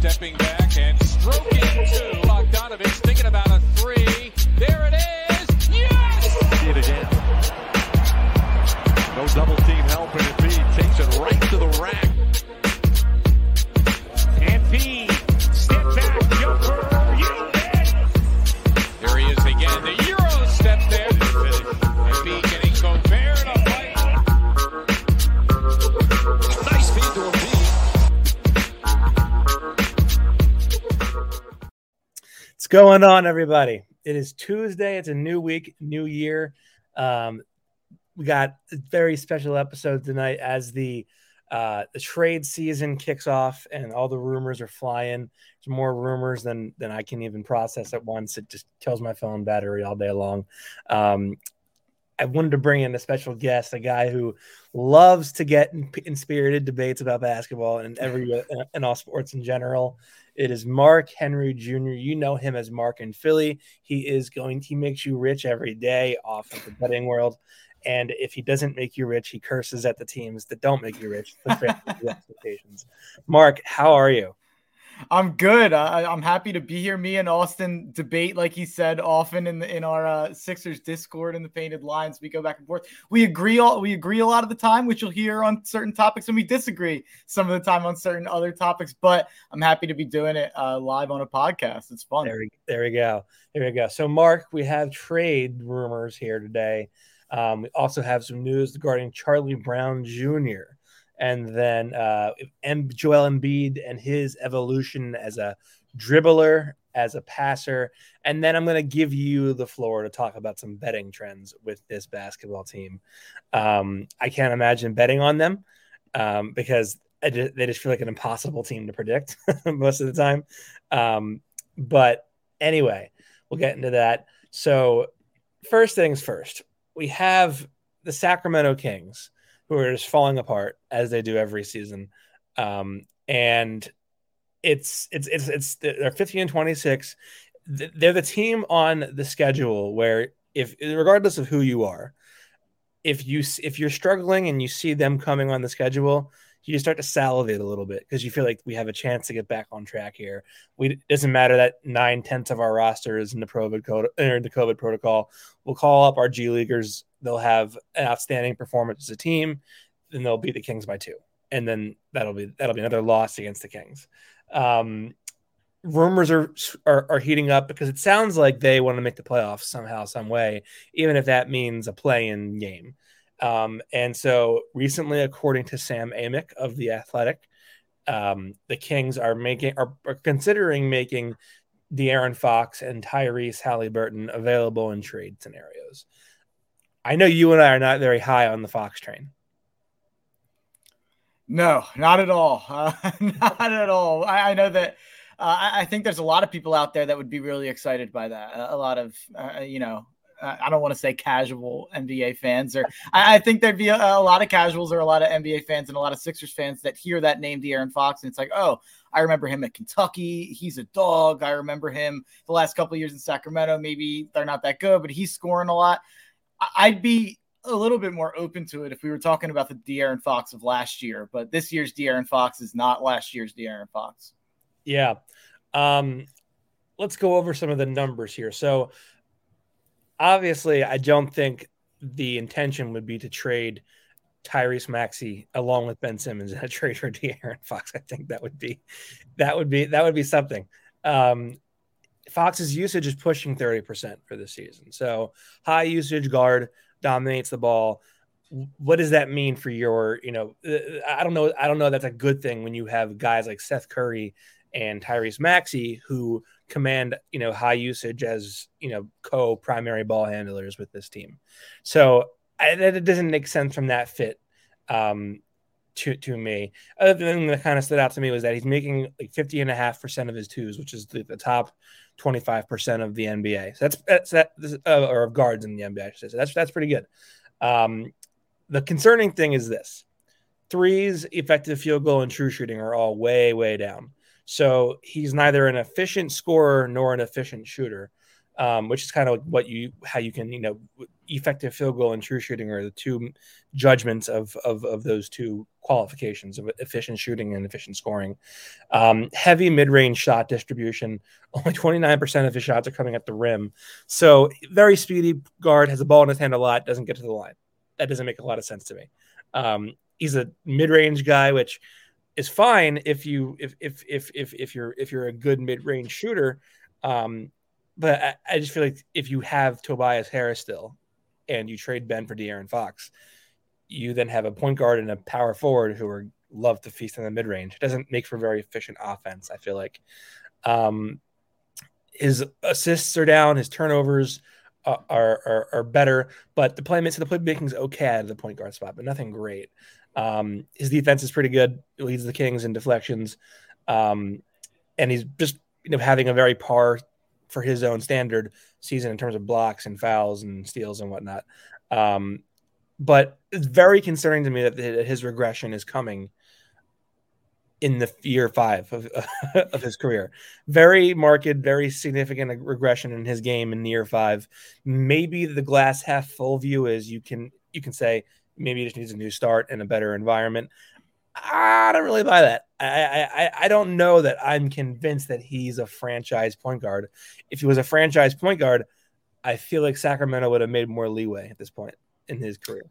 stepping back and stroking two. Bogdanovich thinking about a three. There it is. Yes! See it again. No double going on, everybody? It is Tuesday. It's a new week, new year. Um, we got a very special episode tonight as the uh, the trade season kicks off and all the rumors are flying. There's more rumors than than I can even process at once. It just kills my phone battery all day long. Um, I wanted to bring in a special guest, a guy who loves to get in, in spirited debates about basketball and every and all sports in general. It is Mark Henry Jr. You know him as Mark in Philly. He is going. He makes you rich every day off of the betting world. And if he doesn't make you rich, he curses at the teams that don't make you rich. expectations. Mark, how are you? I'm good. I, I'm happy to be here. Me and Austin debate, like he said, often in the in our uh, Sixers Discord in the Painted Lines. We go back and forth. We agree all we agree a lot of the time, which you'll hear on certain topics, and we disagree some of the time on certain other topics. But I'm happy to be doing it uh, live on a podcast. It's fun. There we, there we go. There we go. So, Mark, we have trade rumors here today. Um, we also have some news regarding Charlie Brown Jr. and then uh, M- Joel Embiid and his evolution as a dribbler, as a passer. And then I'm going to give you the floor to talk about some betting trends with this basketball team. Um, I can't imagine betting on them um, because just, they just feel like an impossible team to predict most of the time. Um, but anyway, we'll get into that. So, first things first we have the Sacramento Kings who are just falling apart as they do every season. Um, and it's, it's, it's, it's, they're 15 and 26. They're the team on the schedule where if, regardless of who you are, if you, if you're struggling and you see them coming on the schedule, you just start to salivate a little bit because you feel like we have a chance to get back on track here. We it doesn't matter that nine tenths of our roster is in the COVID code or the COVID protocol. We'll call up our G leaguers. They'll have an outstanding performance as a team, then they'll beat the Kings by two, and then that'll be that'll be another loss against the Kings. Um, rumors are, are are heating up because it sounds like they want to make the playoffs somehow, some way, even if that means a play-in game. Um, and so recently, according to Sam Amick of the Athletic, um, the Kings are making are, are considering making De'Aaron Fox and Tyrese Halliburton available in trade scenarios. I know you and I are not very high on the Fox train. No, not at all. Uh, not at all. I, I know that. Uh, I, I think there's a lot of people out there that would be really excited by that. A, a lot of, uh, you know, I don't want to say casual NBA fans, or I, I think there'd be a, a, lot of casuals or a lot of NBA fans and a lot of Sixers fans that hear that name, De'Aaron Fox, and it's like, oh, I remember him at Kentucky. He's a dog. I remember him the last couple years in Sacramento. Maybe they're not that good, but he's scoring a lot. I'd be a little bit more open to it if we were talking about the De'Aaron Fox of last year, but this year's De'Aaron Fox is not last year's De'Aaron Fox. Yeah. Um, let's go over some of the numbers here. So obviously, I don't think the intention would be to trade Tyrese Maxey along with Ben Simmons in a trade for De'Aaron Fox. I think that would be that would be that would be something. Um, Fox's usage is pushing 30% for the season. So high usage guard dominates the ball. What does that mean for your, you know, I don't know. I don't know that's a good thing when you have guys like Seth Curry and Tyrese Maxey who command you know high usage as you know co primary ball handlers with this team. So it doesn't make sense from that fit um, to to me. Other thing that kind of stood out to me was that he's making like 50 and a half percent of his twos, which is the, the top 25 percent of the NBA. So that's that's that uh, or of guards in the NBA. So that's that's pretty good. Um, the concerning thing is this: threes, effective field goal, and true shooting are all way way down. So he's neither an efficient scorer nor an efficient shooter, um, which is kind of what you how you can you know effective field goal and true shooting are the two judgments of of, of those two qualifications of efficient shooting and efficient scoring. Um, heavy mid range shot distribution. Only 29% of his shots are coming at the rim. So very speedy guard, has a ball in his hand a lot, doesn't get to the line. That doesn't make a lot of sense to me. Um, he's a mid range guy, which is fine if you if if if if if you're if you're a good mid range shooter. Um, but I, I, just feel like if you have Tobias Harris still, and you trade Ben for De'Aaron Fox, you then have a point guard and a power forward who are love to feast in the mid range. It doesn't make for very efficient offense. I feel like um, his assists are down, his turnovers are are, are better, but the play the playmaking is okay out of the point guard spot, but nothing great. Um, his defense is pretty good. He leads the Kings in deflections, um, and he's just you know having a very par for his own standard season in terms of blocks and fouls and steals and whatnot. Um, but it's very concerning to me that his regression is coming in the year five of, of his career. Very marked, very significant regression in his game in the year five. Maybe the glass half full view is you can you can say maybe he just needs a new start and a better environment. I don't really buy that. I, I I don't know that I'm convinced that he's a franchise point guard. If he was a franchise point guard, I feel like Sacramento would have made more leeway at this point in his career.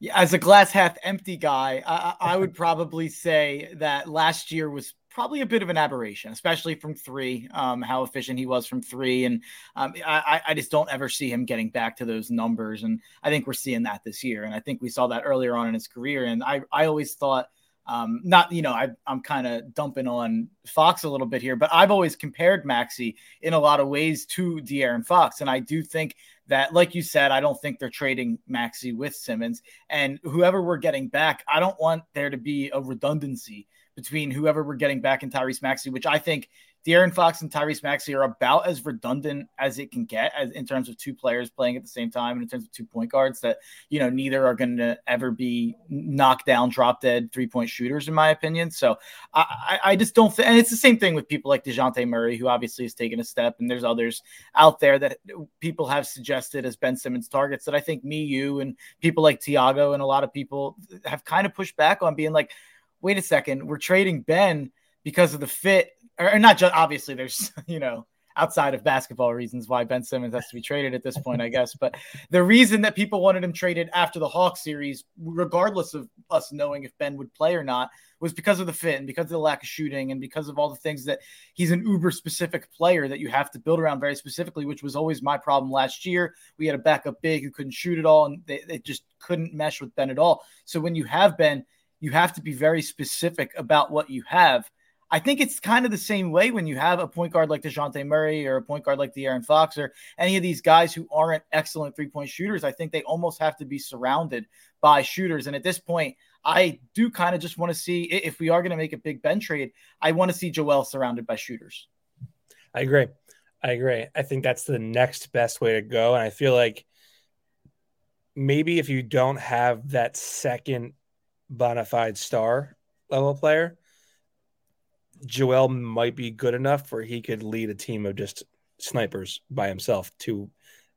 Yeah, as a glass half empty guy, I, I would probably say that last year was probably a bit of an aberration, especially from three. Um, how efficient he was from three, and um, I, I just don't ever see him getting back to those numbers. And I think we're seeing that this year, and I think we saw that earlier on in his career. And I, I always thought um, not, you know, I, I'm kind of dumping on Fox a little bit here, but I've always compared Maxey in a lot of ways to De'Aaron Fox. And I do think that, like you said, I don't think they're trading Maxey with Simmons. And whoever we're getting back, I don't want there to be a redundancy between whoever we're getting back in Tyrese Maxey, which I think De'Aaron Fox and Tyrese Maxey are about as redundant as it can get as in terms of two players playing at the same time and in terms of two point guards that you know neither are going to ever be knocked down, drop dead three point shooters in my opinion. So I, I just don't. And it's the same thing with people like Dejounte Murray, who obviously has taken a step, and there's others out there that people have suggested as Ben Simmons targets that I think me, you, and people like Tiago and a lot of people have kind of pushed back on being like, wait a second, we're trading Ben because of the fit or not just obviously there's you know outside of basketball reasons why Ben Simmons has to be traded at this point, I guess. But the reason that people wanted him traded after the Hawks series, regardless of us knowing if Ben would play or not, was because of the fit and because of the lack of shooting and because of all the things that he's an uber specific player that you have to build around very specifically, which was always my problem last year. We had a backup big who couldn't shoot at all and they, they just couldn't mesh with Ben at all. So when you have Ben, you have to be very specific about what you have I think it's kind of the same way when you have a point guard like Dejounte Murray or a point guard like De'Aaron Fox or any of these guys who aren't excellent three point shooters. I think they almost have to be surrounded by shooters. And at this point, I do kind of just want to see if we are going to make a big Ben trade, I want to see Joel surrounded by shooters. I agree. I agree. I think that's the next best way to go. And I feel like maybe if you don't have that second bona fide star level player, Joel might be good enough where he could lead a team of just snipers by himself to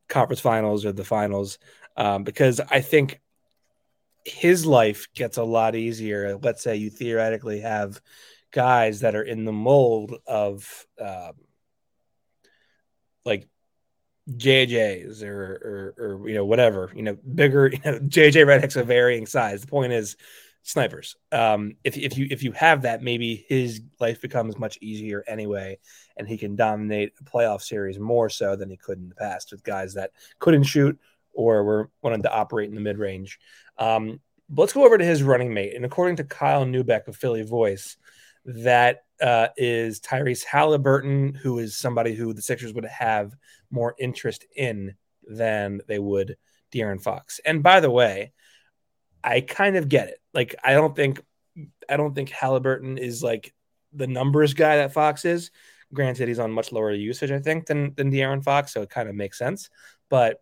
conference finals or the finals. Um, because I think his life gets a lot easier. Let's say you theoretically have guys that are in the mold of um, like JJ's or, or, or you know whatever you know bigger you know JJ Redick's a varying size. The point is snipers. Um, if if you if you have that, maybe his life becomes much easier anyway, and he can dominate a playoff series more so than he could in the past with guys that couldn't shoot or were wanted to operate in the mid range. Um, let's go over to his running mate, and according to Kyle Neubeck of Philly Voice, that uh, is Tyrese Halliburton, who is somebody who the Sixers would have more interest in than they would De'Aaron Fox. And by the way, I kind of get it. Like I don't think I don't think Halliburton is like the numbers guy that Fox is. Granted, he's on much lower usage, I think, than than De'Aaron Fox, so it kind of makes sense. But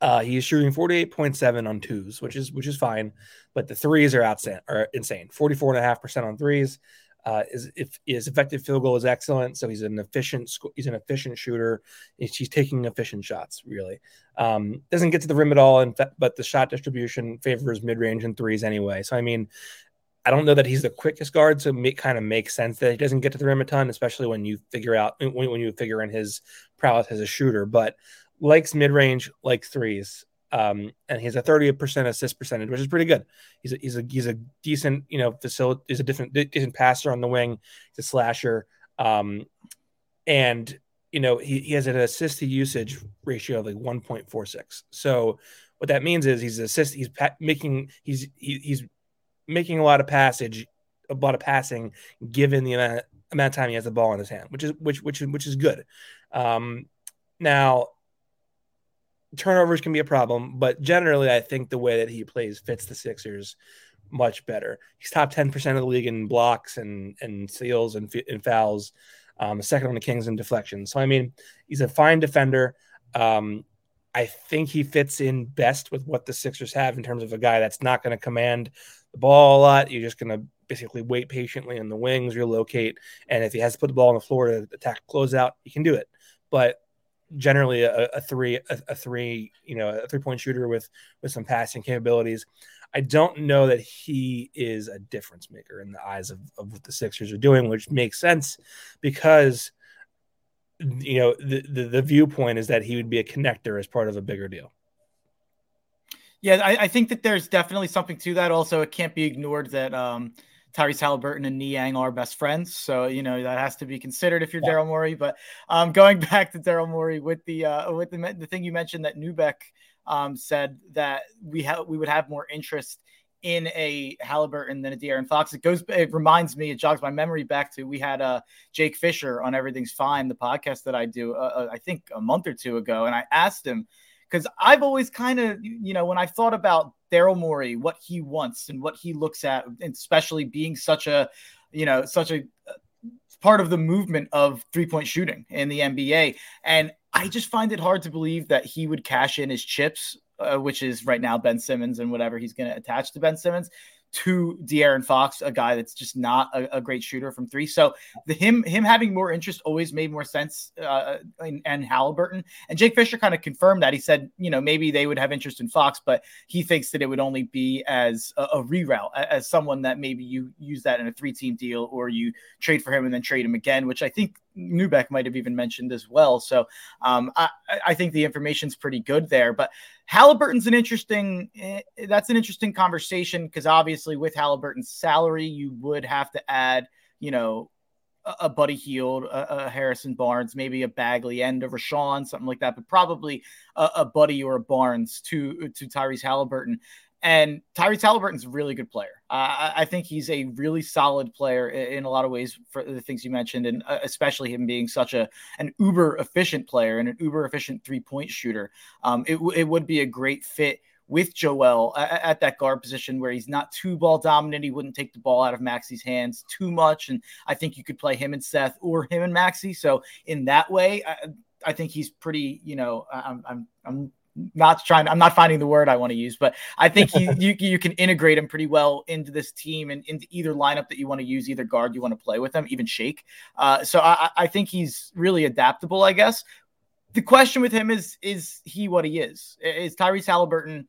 uh, he's shooting 48.7 on twos, which is which is fine, but the threes are outside are insane. 44.5% on threes. Uh, is if his effective field goal is excellent, so he's an efficient he's an efficient shooter. He's taking efficient shots. Really um, doesn't get to the rim at all, fact, but the shot distribution favors mid range and threes anyway. So I mean, I don't know that he's the quickest guard, so it kind of makes sense that he doesn't get to the rim a ton, especially when you figure out when, when you figure in his prowess as a shooter. But likes mid range, like threes, um, and he has a thirty percent assist percentage, which is pretty good. He's a, he's a he's a decent you know facility. He's a different decent passer on the wing. He's a slasher, um, and you know he, he has an assist to usage ratio of like one point four six. So what that means is he's assist he's pa- making he's he, he's making a lot of passage, a lot of passing, given the amount, amount of time he has the ball in his hand, which is which which which is good. Um, now, turnovers can be a problem, but generally, I think the way that he plays fits the Sixers much better. He's top ten percent of the league in blocks and and steals and, and fouls. Um, second on the Kings in deflections. So I mean, he's a fine defender. Um, I think he fits in best with what the Sixers have in terms of a guy that's not going to command the ball a lot. You're just going to basically wait patiently in the wings, relocate, and if he has to put the ball on the floor to attack closeout, he can do it. But generally, a, a three, a, a, three, you know, a three point shooter with with some passing capabilities. I don't know that he is a difference maker in the eyes of, of what the Sixers are doing, which makes sense because you know the, the, the viewpoint is that he would be a connector as part of a bigger deal. Yeah, I, I, think that there's definitely something to that. Also, it can't be ignored that um, Tyrese Halliburton and Niang are best friends, so you know that has to be considered if you're yeah. Daryl Morey. But um, going back to Daryl Morey with the uh, with the the thing you mentioned that Neubeck um, said that we have we would have more interest in a Halliburton than a De'Aaron Fox. It goes, it reminds me, it jogs my memory back to we had uh, Jake Fisher on Everything's Fine, the podcast that I do, uh, uh I think a month or two ago, and I asked him because I've always kind of, you know, when I thought about Daryl Morey, what he wants and what he looks at, and especially being such a, you know, such a uh, part of the movement of three point shooting in the NBA. And I just find it hard to believe that he would cash in his chips, uh, which is right now Ben Simmons and whatever he's going to attach to Ben Simmons, to De'Aaron Fox, a guy that's just not a, a, great shooter from three. So the him him having more interest always made more sense. Uh, in, and Halliburton and Jake Fisher kind of confirmed that. He said, you know, maybe they would have interest in Fox, but he thinks that it would only be as a, a reroute, as someone that maybe you use that in a three team deal or you trade for him and then trade him again, which I think Neubeck might have even mentioned as well. So um, I, I think the information's pretty good there. But Halliburton's an interesting. Eh, that's an interesting conversation because obviously with Halliburton's salary, you would have to add, you know, a, a Buddy Hield, a, a, Harrison Barnes, maybe a Bagley and a Richaun, something like that, but probably a, a Buddy or a Barnes to to Tyrese Halliburton. And Tyrese Halliburton's a really good player. Uh, I think he's a really solid player in a lot of ways for the things you mentioned, and uh, especially him being such a an uber efficient player and an uber efficient three point shooter. Um, it, it would be a great fit with Joel at, at, that guard position where he's not too ball dominant. He wouldn't take the ball out of Maxey's hands too much. And I think you could play him and Seth or him and Maxey. So in that way, I, I think he's pretty, you know, I'm, I'm, I'm not trying i'm not finding the word i want to use but i think he, you, you can integrate him pretty well into this team and into either lineup that you want to use either guard you want to play with him even shake. Uh, so I, I think he's really adaptable i guess. The question with him is is he what he is? Is tyrese halliburton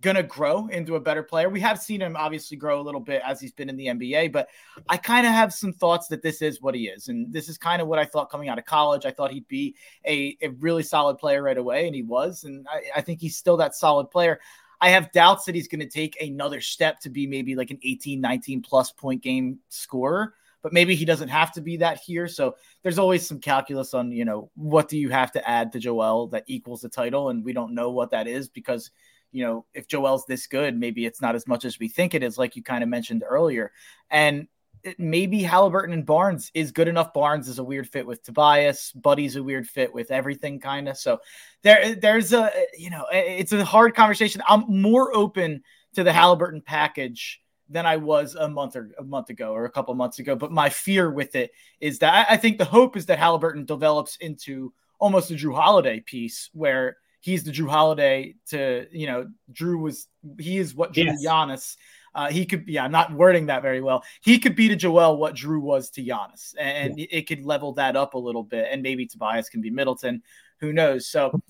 gonna grow into a better player. We have seen him obviously grow a little bit as he's been in the NBA, but I kind of have some thoughts that this is what he is. And this is kind of what I thought coming out of college. I thought he'd be a, a really solid player right away, and he was. And I, I think he's still that solid player. I have doubts that he's going to take another step to be maybe like an 18, 19 plus point game scorer but maybe he doesn't have to be that here. So there's always some calculus on, you know, what do you have to add to Joel that equals the title? And we don't know what that is because you know, if Joel's this good, maybe it's not as much as we think it is, like you kind of mentioned earlier. And it, maybe Halliburton and Barnes is good enough. Barnes is a weird fit with Tobias. Buddy's a weird fit with everything, kind of. So there, there's a, you know, it's a hard conversation. I'm more open to the Halliburton package than I was a month or a month ago or a couple months ago. But my fear with it is that I, I think the hope is that Halliburton develops into almost a Jrue Holiday piece where he's the Jrue Holiday to you know Jrue was he is what Jrue yes. Giannis Uh, he could, yeah, I'm not wording that very well. He could be to Joel what Jrue was to Giannis, and yeah. it could level that up a little bit. And maybe Tobias can be Middleton. Who knows? So,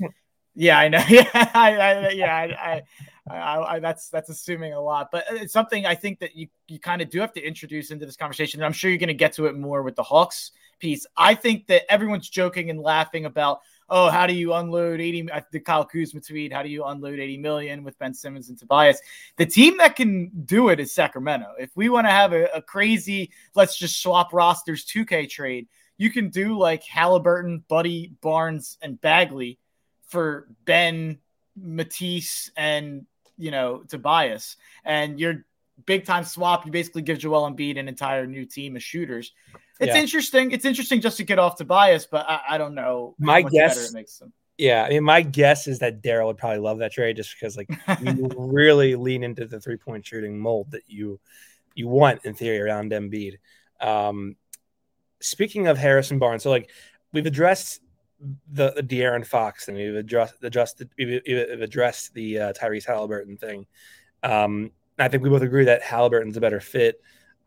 yeah, I know. Yeah, I, I yeah, I, I, I, that's that's assuming a lot, but it's something I think that you you kind of do have to introduce into this conversation. And I'm sure you're going to get to it more with the Hawks piece. I think that everyone's joking and laughing about oh, how do you unload 80? Uh, the Kyle Kuzma tweet, how do you unload 80 million with Ben Simmons and Tobias? The team that can do it is Sacramento. If we want to have a, a crazy, let's just swap rosters 2K trade, you can do like Halliburton, Buddy, Barnes, and Bagley for Ben, Matisse, and you know Tobias, and you're big time swap. You basically give Joel Embiid an entire new team of shooters. It's yeah. interesting. It's interesting just to get off Tobias, but I, I don't know. My guess makes them. Yeah, I mean, my guess is that Daryl would probably love that trade just because, like, you really lean into the three point shooting mold that you you want in theory around Embiid. Um, speaking of Harrison Barnes, so like we've addressed the, the De'Aaron Fox and we've addressed adjusted we've, we've addressed the uh, Tyrese Halliburton thing. Um, I think we both agree that Halliburton's a better fit.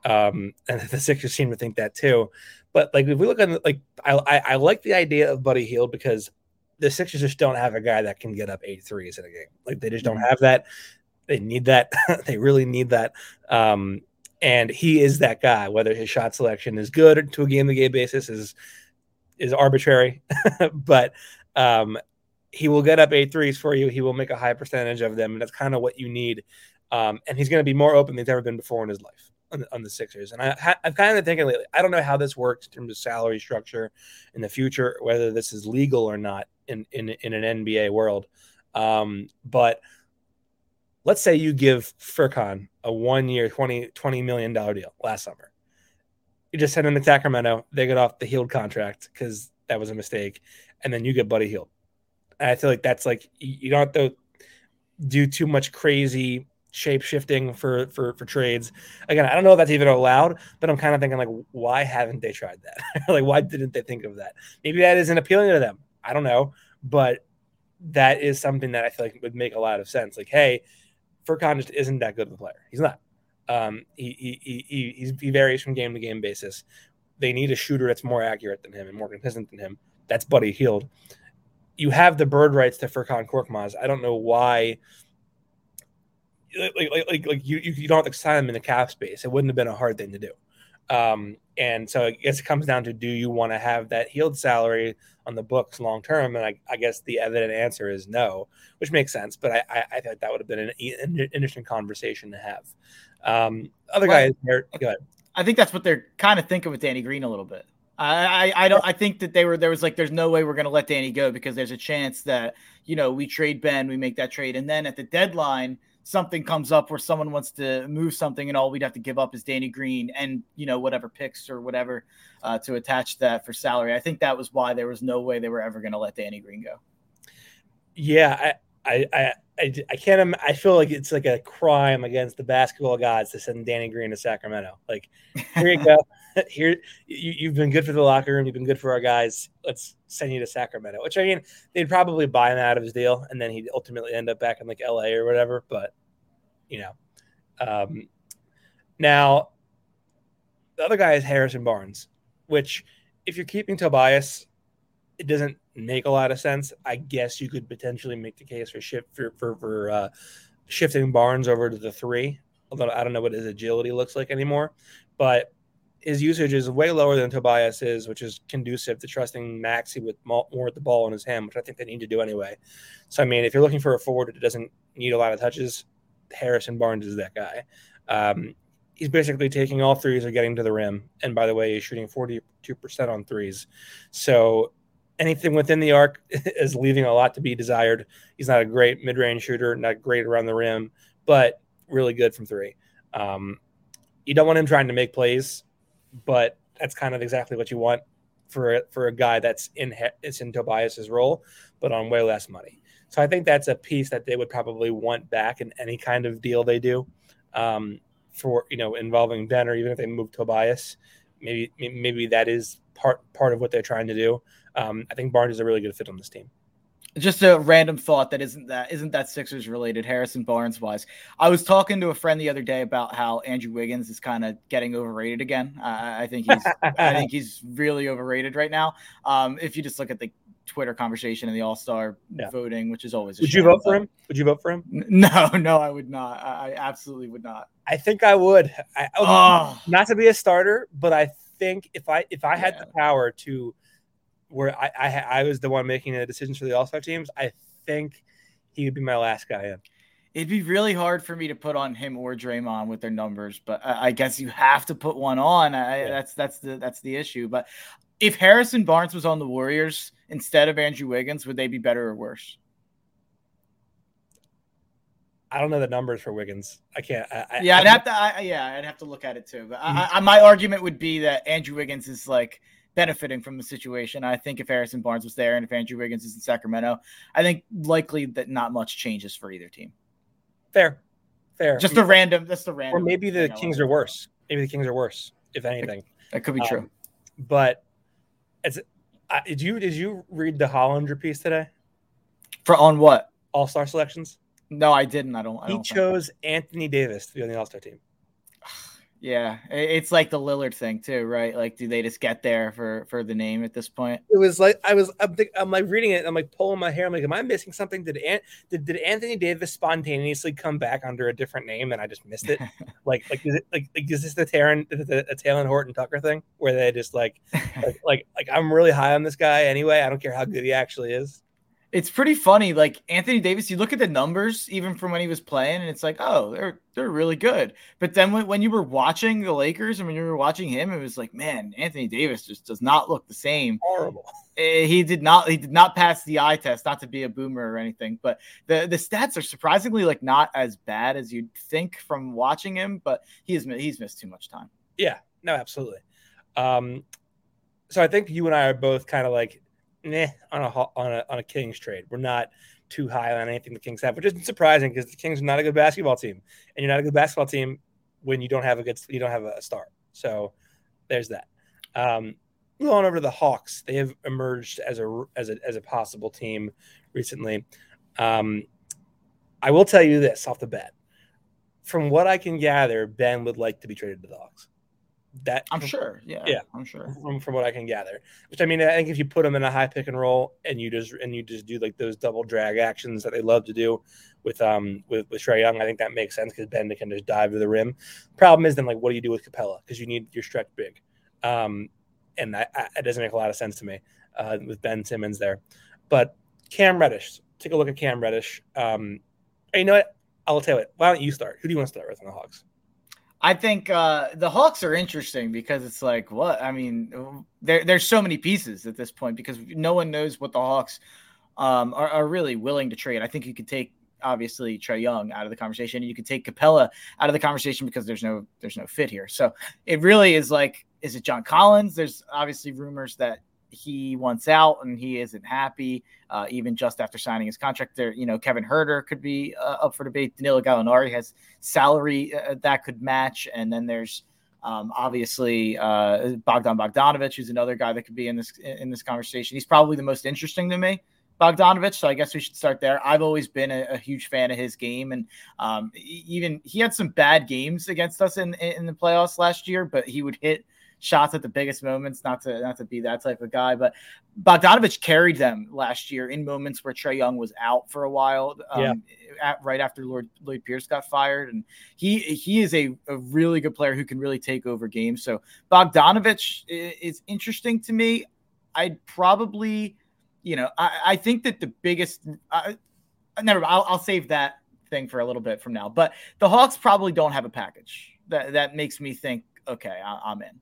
Um, and the Sixers seem to think that too. But like if we look at like I, I, I like the idea of Buddy Hield because the Sixers just don't have a guy that can get up eight threes in a game. Like they just don't mm-hmm. have that. They need that. they really need that. Um, and he is that guy. Whether his shot selection is good to a game to game basis is is arbitrary, but um, he will get up eight threes for you. He will make a high percentage of them, and that's kind of what you need. Um, and he's going to be more open than he's ever been before in his life on, on the Sixers. And I, I'm kind of thinking lately, I don't know how this works in terms of salary structure in the future, whether this is legal or not in, in, in an NBA world. Um, but let's say you give Furkan a one year, 20, $20 million deal last summer. You just send him to Sacramento. They get off the Hield contract because that was a mistake. And then you get Buddy Hield. And I feel like that's like, you don't have to do too much crazy shape shifting for for for trades. Again, I don't know if that's even allowed, but I'm kind of thinking like, why haven't they tried that? like, why didn't they think of that? Maybe that isn't appealing to them. I don't know, but that is something that I feel like would make a lot of sense. Like, hey, Furkan just isn't that good of a player. He's not. Um, he, he, he, he, varies from game to game basis. They need a shooter that's more accurate than him and more consistent than him. That's Buddy Hield. You have the bird rights to Furkan Korkmaz. I don't know why like like like, like you, you don't have to sign them in the cap space. It wouldn't have been a hard thing to do. Um, and so I guess it comes down to do you want to have that Hield salary on the books long term? And I, I, guess the evident answer is no, which makes sense. But I, I, I thought that would have been an, an, interesting conversation to have. Um, other well, guys, go ahead. I think that's what they're kind of thinking with Danny Green a little bit. I, I don't I think that they were there was like there's no way we're gonna let Danny go because there's a chance that you know we trade Ben, we make that trade, and then at the deadline something comes up where someone wants to move something and all we'd have to give up is Danny Green and you know whatever picks or whatever uh, to attach that for salary. I think that was why there was no way they were ever going to let Danny Green go. Yeah, I, I, I, I can't. I feel like it's like a crime against the basketball gods to send Danny Green to Sacramento. Like, here you go. Here, you, you've been good for the locker room. You've been good for our guys. Let's send you to Sacramento. Which I mean, they'd probably buy him out of his deal, and then he'd ultimately end up back in like L.A. or whatever. But you know, um, now the other guy is Harrison Barnes, which if you're keeping Tobias, it doesn't make a lot of sense. I guess you could potentially make the case for shift for for, for uh, shifting Barnes over to the three. Although I don't know what his agility looks like anymore, but his usage is way lower than Tobias is, which is conducive to trusting Maxey with more with the ball in his hand, which I think they need to do anyway. So I mean, if you're looking for a forward that doesn't need a lot of touches, Harrison Barnes is that guy. Um, he's basically taking all threes or getting to the rim, and by the way, he's shooting 42 percent on threes. So anything within the arc is leaving a lot to be desired. He's not a great mid range shooter, not great around the rim, but really good from three. Um, you don't want him trying to make plays, but that's kind of exactly what you want for for a guy that's in it's in Tobias's role, but on way less money. So I think that's a piece that they would probably want back in any kind of deal they do um, for you know involving Ben or even if they move Tobias. Maybe maybe that is part part of what they're trying to do. Um, I think Barnes is a really good fit on this team. Just a random thought that isn't that isn't that Sixers related, Harrison Barnes wise. I was talking to a friend the other day about how Andrew Wiggins is kind of getting overrated again. Uh, I think he's I think he's really overrated right now. Um, if you just look at the Twitter conversation and the All Star Yeah. voting, which is always Would you vote for him? Would you vote for him? No, no, I would not. I, I absolutely would not. I think I would. I, Oh, not to be a starter, but I think if I if I had Yeah. the power to where I I, I was the one making the decisions for the All Star teams, I think he would be my last guy in. it'd be really hard for me to put on him or Draymond with their numbers, but I, I guess you have to put one on. I, Yeah. That's that's the that's the issue. But if Harrison Barnes was on the Warriors instead of Andrew Wiggins, would they be better or worse? I don't know the numbers for Wiggins. I can't. I, Yeah, I'd have to. I, yeah, I'd have to look at it too. But Mm-hmm. I, I, my argument would be that Andrew Wiggins is like benefiting from the situation. I think if Harrison Barnes was there and if Andrew Wiggins is in Sacramento, I think likely that not much changes for either team. fair, fair. Just a random. That's the random. or maybe the Kings are worse. Maybe the Kings are worse, if anything. That could be true. Um, but it's. I did you did you read the Hollinger piece today? For on what? All Star selections. No, I didn't. I don't. I He don't chose Anthony Davis to be on the All Star team. Yeah, it's like the Lillard thing too, right? Like, do they just get there for for the name at this point? It was like I was. I'm, think, I'm like reading it. I'm like pulling my hair. I'm like, am I missing something? Did Ant, did, did Anthony Davis spontaneously come back under a different name and I just missed it? like like is it like, like is this the Taron the, the, the Talen Horton Tucker thing where they just like like, like like I'm really high on this guy anyway. I don't care how good he actually is. It's pretty funny. Like Anthony Davis, you look at the numbers even from when he was playing, and it's like, oh, they're they're really good. But then when, when you were watching the Lakers and when you were watching him, it was like, man, Anthony Davis just does not look the same. Horrible. Eh, He did not he did not pass the eye test, not to be a boomer or anything, but the the stats are surprisingly like not as bad as you'd think from watching him. But he has he's missed too much time. Yeah, no, absolutely. Um, so I think you and I are both kind of like, nah, on a on a on a Kings trade. We're not too high on anything the Kings have, which isn't surprising because the Kings are not a good basketball team, and you're not a good basketball team when you don't have a good you don't have a star. So there's that. Um, moving on over to the Hawks, they have emerged as a as a as a possible team recently. Um, I will tell you this off the bat. From what I can gather, Ben would like to be traded to the Hawks. That I'm sure. Yeah. Yeah. I'm sure. from, from what I can gather. Which I mean, I think if you put them in a high pick and roll and you just and you just do like those double drag actions that they love to do with um with with Trae Young, I think that makes sense because Ben can just dive to the rim. Problem is then like what do you do with Capela because you need your stretch big, um, and that, that doesn't make a lot of sense to me uh, with Ben Simmons there. But Cam Reddish, take a look at Cam Reddish. Um, you know what? I'll tell you what. Why don't you start? Who do you want to start with on the Hawks? I think uh, the Hawks are interesting because it's like what I mean. There, there's so many pieces at this point because no one knows what the Hawks um, are, are really willing to trade. I think you could take obviously Trae Young out of the conversation. You could take Capela out of the conversation because there's no there's no fit here. So it really is like, is it John Collins? There's obviously rumors that he wants out and he isn't happy. Uh, even just after signing his contract, there, you know, Kevin Huerter could be uh, up for debate. Danilo Gallinari has salary uh, that could match, and then there's um, obviously uh, Bogdan Bogdanovich, who's another guy that could be in this in this conversation. He's probably the most interesting to me. Bogdanovich, so I guess we should start there. I've always been a, a huge fan of his game, and um, even he had some bad games against us in in the playoffs last year, but he would hit shots at the biggest moments. Not to not to be that type of guy, but Bogdanovich carried them last year in moments where Trae Young was out for a while. Um, Yeah. At, right after Lord Lloyd Pierce got fired, and he he is a, a really good player who can really take over games. So Bogdanovich is interesting to me. I'd probably, you know, I, I think that the biggest, I, never, I'll, I'll save that thing for a little bit from now. But the Hawks probably don't have a package that that makes me think, okay, I, I'm in.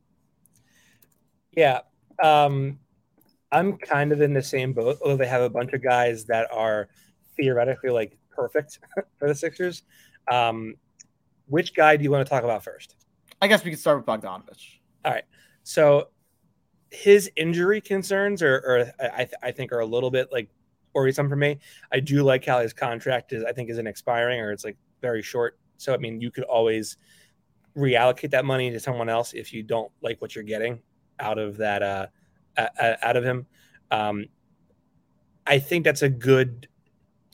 Yeah. Um, I'm kind of in the same boat, although they have a bunch of guys that are theoretically like perfect for the Sixers. Um, which guy do you want to talk about first? I guess we could start with Bogdanovich. All right. So his injury concerns are, are I, th- I think are a little bit like worrisome for me. I do like how his contract is I think isn't expiring or it's like very short. So I mean you could always reallocate that money to someone else if you don't like what you're getting out of that uh a- a- out of him. Um I think that's a good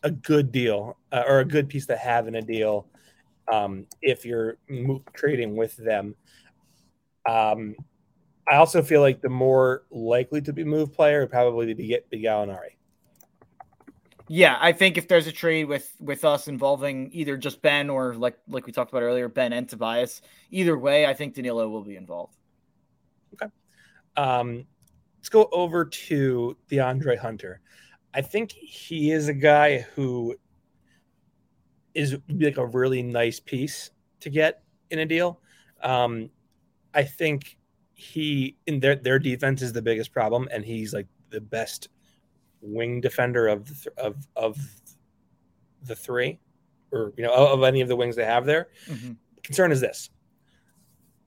a good deal uh, or a good piece to have in a deal um, if you're trading with them. Um, I also feel like the more likely to be moved player would probably be get the Gallinari. Yeah, I think if there's a trade with with us involving either just Ben or like like we talked about earlier, Ben and Tobias, either way, I think Danilo will be involved. Um, let's go over to DeAndre Hunter. I think he is a guy who is like a really nice piece to get in a deal. Um, I think he in their their defense is the biggest problem, and he's like the best wing defender of the th- of of the three, or you know of any of the wings they have there. Mm-hmm. Concern is this: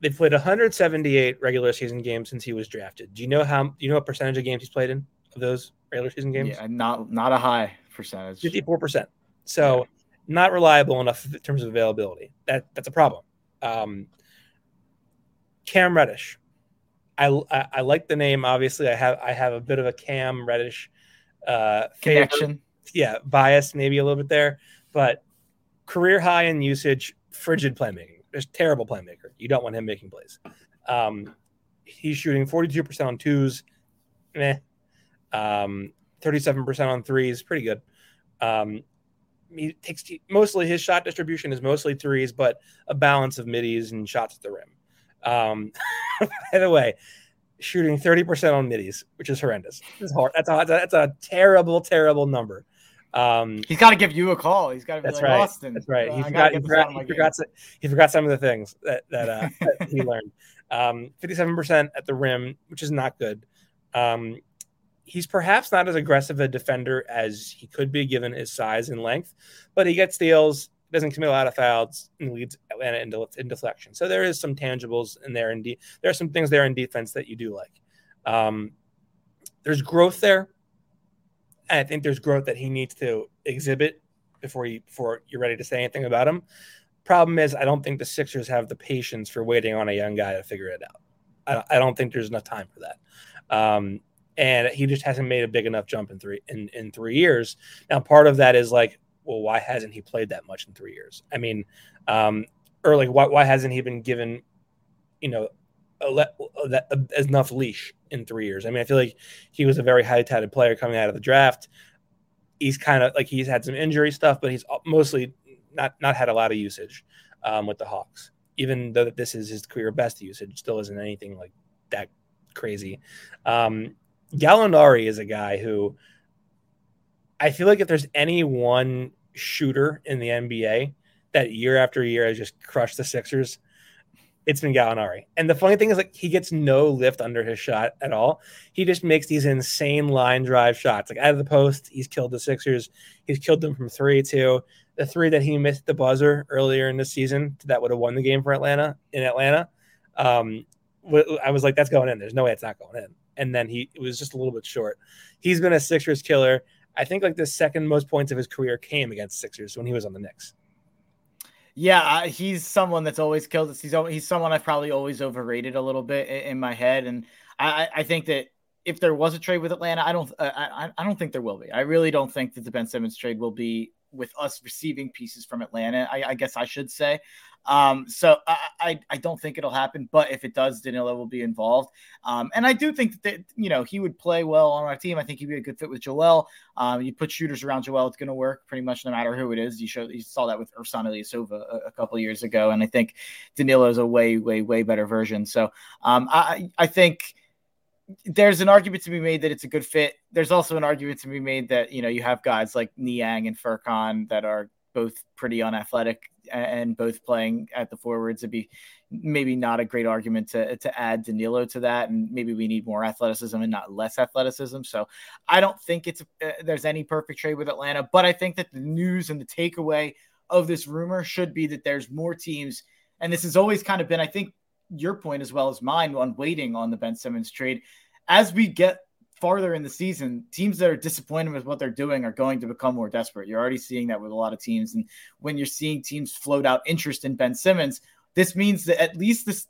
they've played 178 regular season games since he was drafted. Do you know how? Do you know what percentage of games he's played in of those regular season games? Yeah, not not a high percentage. 54 percent. So. Yeah not reliable enough in terms of availability. That that's a problem. Um, Cam Reddish, I, I, I like the name. Obviously, I have I have a bit of a Cam Reddish uh, connection. Yeah, bias maybe a little bit there, but career high in usage, frigid playmaking. Just terrible playmaker. You don't want him making plays. Um, he's shooting 42% on twos, meh. Um, 37% on threes, pretty good. Um, he takes mostly his shot distribution is mostly threes, but a balance of middies and shots at the rim. Um, by the way, shooting 30% on middies, which is horrendous. It's hard. That's a, that's a terrible, terrible number. Um, he's got to give you a call. He's got to. That's like, right. Austin, that's right. He forgot. He forgot, he forgot, he forgot, some of the things that that, uh, that he learned. Um, 57% at the rim, which is not good. Um, he's perhaps not as aggressive a defender as he could be given his size and length, but he gets steals, doesn't commit a lot of fouls, and leads Atlanta in, in deflection. So there is some tangibles in there. And de- there are some things there in defense that you do like. Um, there's growth there. I think there's growth that he needs to exhibit before you before you're ready to say anything about him. Problem is, I don't think the Sixers have the patience for waiting on a young guy to figure it out. I, I don't think there's enough time for that. Um, and he just hasn't made a big enough jump in three in, in three years. Now, part of that is like, well, why hasn't he played that much in three years? I mean, um, or like, why, why hasn't he been given, you know, enough leash in three years? I mean, I feel like he was a very high touted player coming out of the draft. He's kind of like he's had some injury stuff, but he's mostly not not had a lot of usage um, with the Hawks. Even though this is his career best usage, still isn't anything like that crazy. Um, Gallinari is a guy who I feel like if there's any one shooter in the NBA that year after year has just crushed the Sixers, it's been Gallinari. And the funny thing is, like, he gets no lift under his shot at all. He just makes these insane line drive shots. Like out of the post, he's killed the Sixers. He's killed them from three, too. The three that he missed the buzzer earlier in the season that would have won the game for Atlanta in Atlanta. Um, I was like, that's going in. There's no way it's not going in and then he was just a little bit short. He's been a Sixers killer. I think like the second most points of his career came against Sixers when he was on the Knicks. Yeah, he's someone that's always killed us. He's he's someone I've probably always overrated a little bit in my head, and I, I think that if there was a trade with Atlanta, I don't I, I don't think there will be. I really don't think that the Ben Simmons trade will be with us receiving pieces from Atlanta. I, I guess I should say. Um, so I, I, I don't think it'll happen, but if it does, Danilo will be involved. Um, and I do think that you know he would play well on our team. I think he'd be a good fit with Joel. Um, you put shooters around Joel, it's going to work pretty much no matter who it is. You you saw that with Ersan Ilyasova a, a couple years ago, and I think Danilo is a way way way better version. So um, I I think there's an argument to be made that it's a good fit. There's also an argument to be made that you know you have guys like Niang and Furkan that are both pretty unathletic and both playing at the forwards. It'd be maybe not a great argument to to add Danilo to that, and maybe we need more athleticism and not less athleticism. So I don't think it's uh, there's any perfect trade with Atlanta, but I think that the news and the takeaway of this rumor should be that there's more teams, and this has always kind of been, I think, your point as well as mine on waiting on the Ben Simmons trade. As we get farther in the season, teams that are disappointed with what they're doing are going to become more desperate. You're already seeing that with a lot of teams. And when you're seeing teams float out interest in Ben Simmons, this means that at least this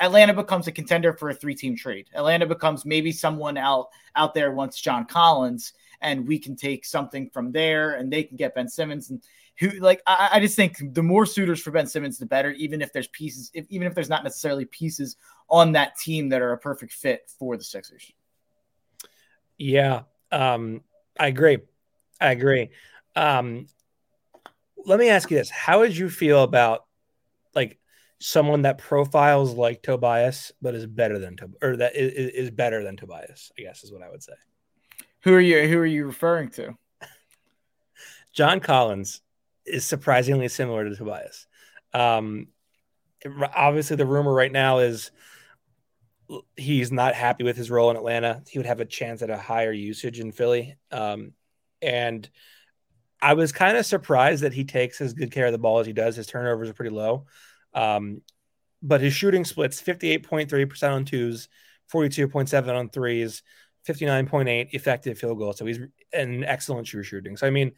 Atlanta becomes a contender for a three-team trade. Atlanta becomes maybe someone out out there wants John Collins, and we can take something from there, and they can get Ben Simmons and who like I, I just think the more suitors for Ben Simmons, the better. Even if there's pieces, if, even if there's not necessarily pieces on that team that are a perfect fit for the Sixers. Yeah, um, I agree. I agree. Um, let me ask you this: How would you feel about like someone that profiles like Tobias, but is better than Tob- or that is, is better than Tobias? I guess is what I would say. Who are you? Who are you referring to? John Collins is surprisingly similar to Tobias. Um, obviously, the rumor right now is he's not happy with his role in Atlanta. He would have a chance at a higher usage in Philly. Um, and I was kind of surprised that he takes as good care of the ball as he does. His turnovers are pretty low. Um, but his shooting splits 58.3% on twos, 42.7 on threes, 59.8 effective field goal. So he's an excellent true shooting. So, I mean,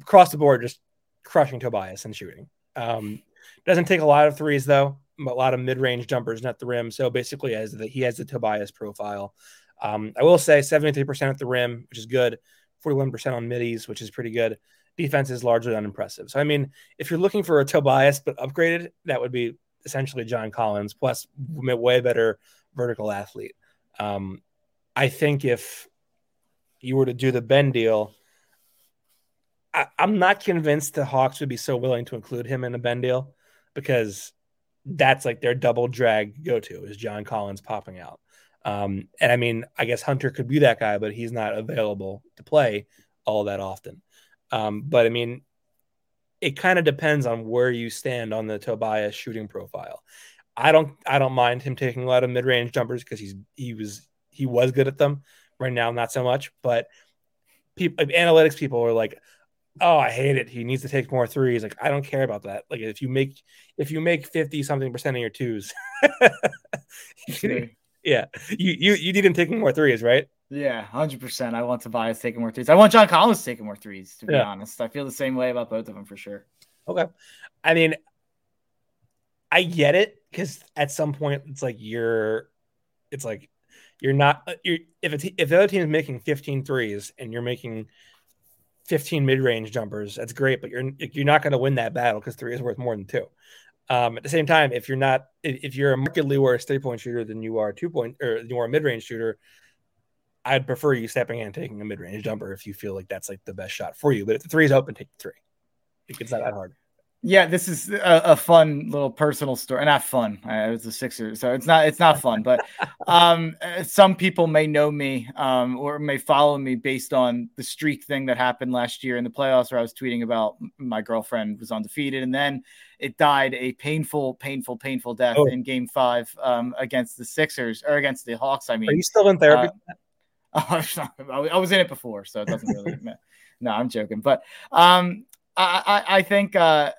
across the board, just crushing Tobias and shooting. Um, doesn't take a lot of threes, though, a lot of mid range jumpers, not the rim. So basically, as the, he has the Tobias profile. Um, I will say 73% at the rim, which is good, 41% on middies, which is pretty good defense is largely unimpressive. So, I mean, if you're looking for a Tobias but upgraded, that would be essentially John Collins plus way better vertical athlete. Um, I think if you were to do the Ben deal, I, am not convinced the Hawks would be so willing to include him in a Ben deal because that's like their double drag go to is John Collins popping out. Um, and I mean, I guess Hunter could be that guy, but he's not available to play all that often. Um, but I mean, it kind of depends on where you stand on the Tobias shooting profile. I don't I don't mind him taking a lot of mid range jumpers because he's he was he was good at them. Right now, not so much. But people analytics people are like, oh, I hate it. He needs to take more threes. Like I don't care about that. Like if you make if you make fifty something percent of your twos, yeah, you you you need him taking more threes, right? Yeah, hundred percent. I want Tobias taking more threes. I want John Collins taking more threes. To be Yeah. honest, I feel the same way about both of them for sure. Okay. I mean, I get it because at some point it's like you're, it's like you're not, uh, you're, if it's, if the other team is making 15 threes and you're making 15 mid range jumpers, that's great, but you're, you're not going to win that battle because three is worth more than two. Um, at the same time, if you're not, if you're a markedly worse three point shooter than you are a two point or you are a mid range shooter, I'd prefer you stepping in and taking a mid range jumper if you feel like that's like the best shot for you. But if the three is open, take the three. It's not that hard. Yeah, this is a, a fun little personal story. Not fun. I was a Sixer, so it's not it's not fun. But um, uh, some people may know me um, or may follow me based on the streak thing that happened last year in the playoffs, where I was tweeting about my girlfriend was undefeated, and then it died a painful, painful, painful death Oh. in Game Five um, against the Sixers or against the Hawks. I mean, Are you still in therapy? Uh, I was in it before, so it doesn't really. no, I'm joking. But um, I, I, I think uh,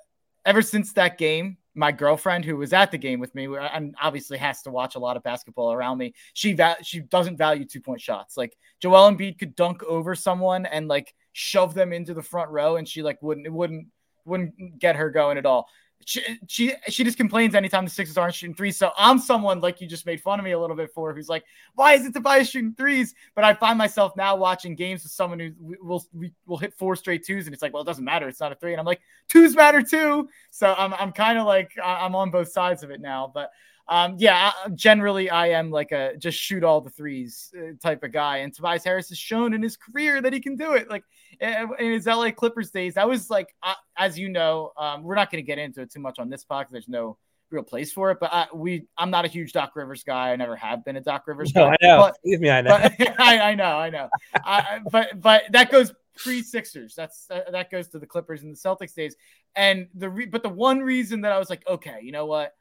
ever since that game, my girlfriend, who was at the game with me, and obviously has to watch a lot of basketball around me, she va- she doesn't value two point shots. Like Joel Embiid could dunk over someone and like shove them into the front row, and she like wouldn't it wouldn't wouldn't get her going at all. She, she she just complains anytime the Sixers aren't shooting threes. So I'm someone like you just made fun of me a little bit for, who's like, why isn't Tobias shooting threes? But I find myself now watching games with someone who will will hit four straight twos, and it's like, well, it doesn't matter, it's not a three, and I'm like, twos matter too. So I'm I'm kind of like I'm on both sides of it now, but. Um, yeah, generally I am like a just shoot all the threes uh, type of guy, and Tobias Harris has shown in his career that he can do it. Like in his LA Clippers days, that was like, uh, as you know, um, we're not going to get into it too much on this podcast. There's no real place for it, but I, we, I'm not a huge Doc Rivers guy. I never have been a Doc Rivers No, guy. I know. But, Believe me, I know. but I, I know, I know. I, but but that goes pre Sixers. That's that, that goes to the Clippers and the Celtics days. And the re, but the one reason that I was like, okay, you know what,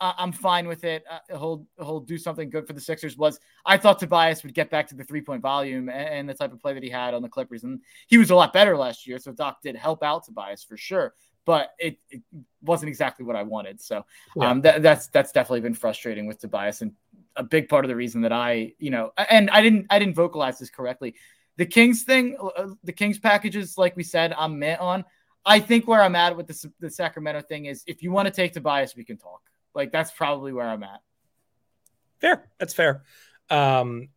I, I'm fine with it. Uh, he'll he'll do something good for the Sixers. Was I thought Tobias would get back to the three point volume and, and the type of play that he had on the Clippers, and he was a lot better last year. So Doc did help out Tobias for sure. But it, it wasn't exactly what I wanted. So um, that, that's that's definitely been frustrating with Tobias, and a big part of the reason that I, you know, and I didn't I didn't vocalize this correctly. The Kings thing, uh, the Kings packages, like we said, I'm met on. I think where I'm at with the, the Sacramento thing is if you want to take Tobias, we can talk. Like that's probably where I'm at. Fair. That's fair. Um,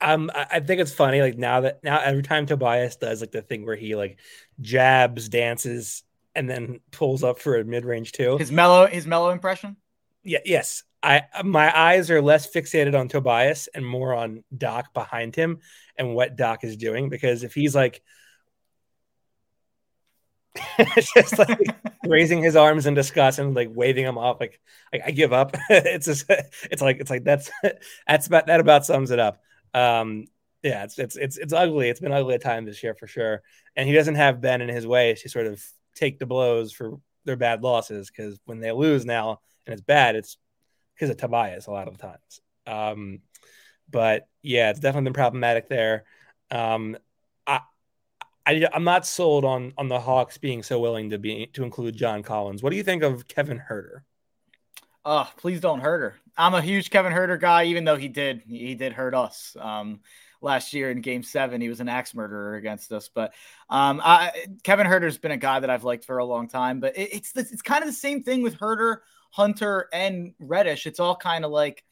um, I think it's funny. Like now that now every time Tobias does like the thing where he like jabs, dances, and then pulls up for a mid range too. His Melo, his Melo impression. Yeah. Yes. I my eyes are less fixated on Tobias and more on Doc behind him and what Doc is doing because if he's like just like raising his arms in disgust and like waving them off like, I give up. it's just it's like it's like that's that's about that about sums it up. Um yeah, it's it's it's it's ugly. It's been ugly at time this year for sure. And he doesn't have Ben in his way to sort of take the blows for their bad losses because when they lose now and it's bad, it's because of Tobias a lot of times. Um, but yeah, it's definitely been problematic there. Um, I, I'm not sold on on the Hawks being so willing to be to include John Collins. What do you think of Kevin Huerter? Oh, please don't hurt her. I'm a huge Kevin Huerter guy, even though he did he did hurt us. Um, last year in game seven. He was an axe murderer against us. But um, I, Kevin Huerter's been a guy that I've liked for a long time. But it, it's it's kind of the same thing with Huerter, Hunter, and Reddish. It's all kind of like,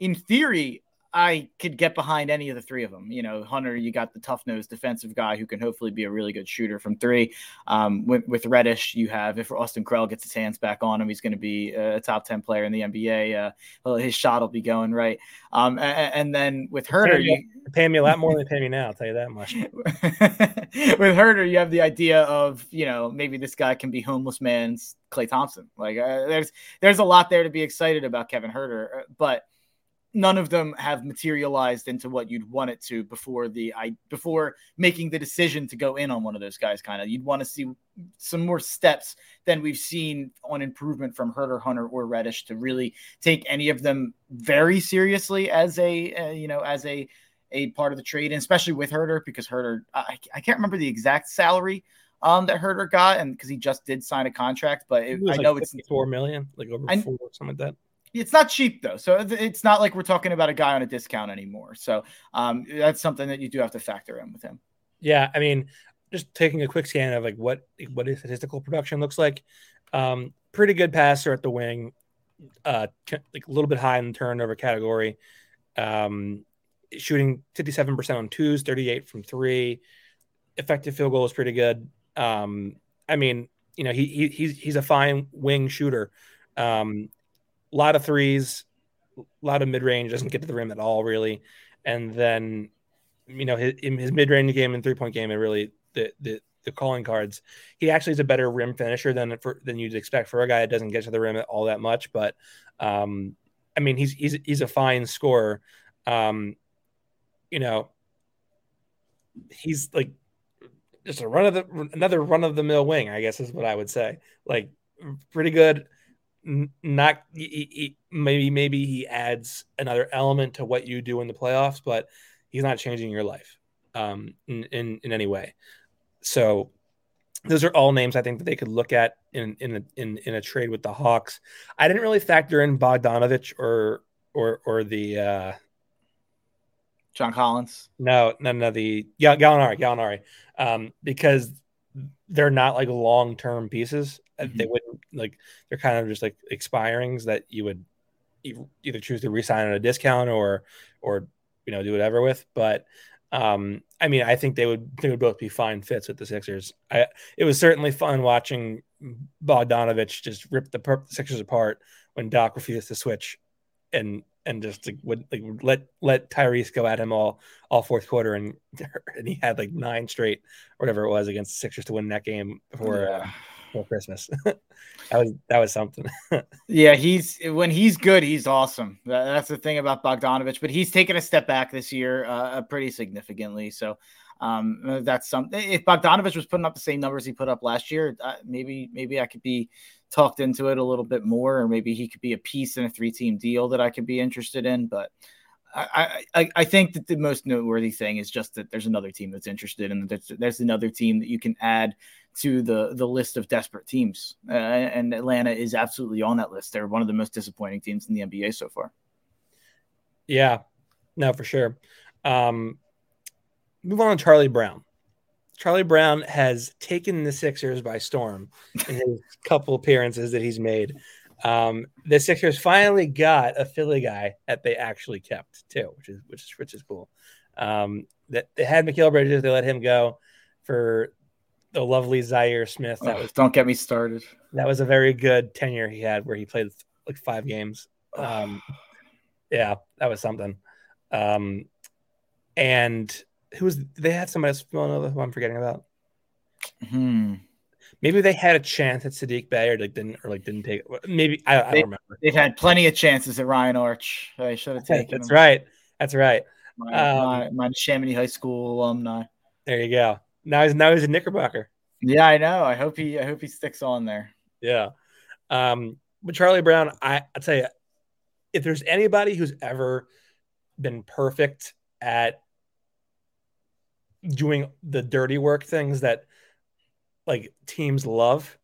in theory, I could get behind any of the three of them. You know, Hunter, you got the tough nosed defensive guy who can hopefully be a really good shooter from three. Um, with, with, Reddish, you have if Austin Krell gets his hands back on him, he's going to be a top 10 player in the NBA. Uh, his shot will be going right. Um, and, and, then with Huerter, pay me, you pay me a lot more than they pay me now. I'll tell you that much. with Huerter, you have the idea of, you know, maybe this guy can be homeless man's Klay Thompson. Like uh, there's, there's a lot there to be excited about Kevin Huerter, uh, but none of them have materialized into what you'd want it to before the I before making the decision to go in on one of those guys. Kind of, you'd want to see some more steps than we've seen on improvement from Huerter, Hunter, or Reddish to really take any of them very seriously as a uh, you know as a a part of the trade, and especially with Huerter because Huerter I, I can't remember the exact salary um, that Huerter got, and because he just did sign a contract, but it, it I know it's four million, like over I, four, something like that. It's not cheap though, so it's not like we're talking about a guy on a discount anymore. So um, that's something that you do have to factor in with him. Yeah, I mean, just taking a quick scan of like what what his statistical production looks like. Um, pretty good passer at the wing, uh, like a little bit high in the turnover category. Um, shooting 57% on twos, 38 from three. Effective field goal is pretty good. Um, I mean, you know, he, he he's he's a fine wing shooter. Um, a lot of threes, a lot of mid range, doesn't get to the rim at all, really. And then, you know, his, his mid range game and three point game, and really the, the, the calling cards. He actually is a better rim finisher than for, than you'd expect for a guy that doesn't get to the rim all that much. But um, I mean, he's he's he's a fine scorer. Um, you know, he's like just a run of the another run of the mill wing, I guess is what I would say. Like pretty good not he, he, maybe maybe he adds another element to what you do in the playoffs, but he's not changing your life um, in, in in any way. So those are all names I think that they could look at in in a, in in a trade with the Hawks. I didn't really factor in Bogdanovic or or or the uh, John Collins. No, no, no. The yeah, Gallinari, Gallinari, um, because they're not like long term pieces. Mm-hmm. They wouldn't like they're kind of just like expirings that you would either choose to resign at a discount or or you know do whatever with. But um, I mean, I think they would they would both be fine fits with the Sixers. I it was certainly fun watching Bogdanovic just rip the, the Sixers apart when Doc refused to switch and and just like, would like let let Tyrese go at him all all fourth quarter and and he had like nine straight whatever it was against Sixers to win that game before yeah. uh, before Christmas. that was that was something. yeah, he's when he's good, he's awesome. That, that's the thing about Bogdanovic, but he's taken a step back this year, uh, pretty significantly. So um, that's something. If Bogdanovic was putting up the same numbers he put up last year, uh, maybe maybe I could be talked into it a little bit more, or maybe he could be a piece in a three team deal that I could be interested in. But I, I, I think that the most noteworthy thing is just that there's another team that's interested, and there's, there's another team that you can add to the the list of desperate teams. Uh, and Atlanta is absolutely on that list. They're one of the most disappointing teams in the NBA so far. Yeah, no, for sure. Um, move on to Charlie Brown. Charlie Brown has taken the Sixers by storm in his couple appearances that he's made. Um, the Sixers finally got a Philly guy that they actually kept too, which is which is which is cool. Um, that they had Mikal Bridges, they let him go for the lovely Zhaire Smith. That Oh, was don't get me started. that was a very good tenure he had where he played like five games. Um, yeah, that was something. Um, and who was they had somebody else from Villanova who I'm forgetting about. Hmm. Maybe they had a chance at Sadiq Bey or like didn't or like didn't take. Maybe I, I They- don't remember. They've had plenty of chances at Ryan Arch. They should have taken That's him. right. That's right. My, Um, my, my Neshaminy High School alumni. There you go. Now he's now he's a Knickerbocker. Yeah, I know. I hope he I hope he sticks on there. Yeah. Um, but Charlie Brown, I I tell you, if there's anybody who's ever been perfect at doing the dirty work things that like teams love,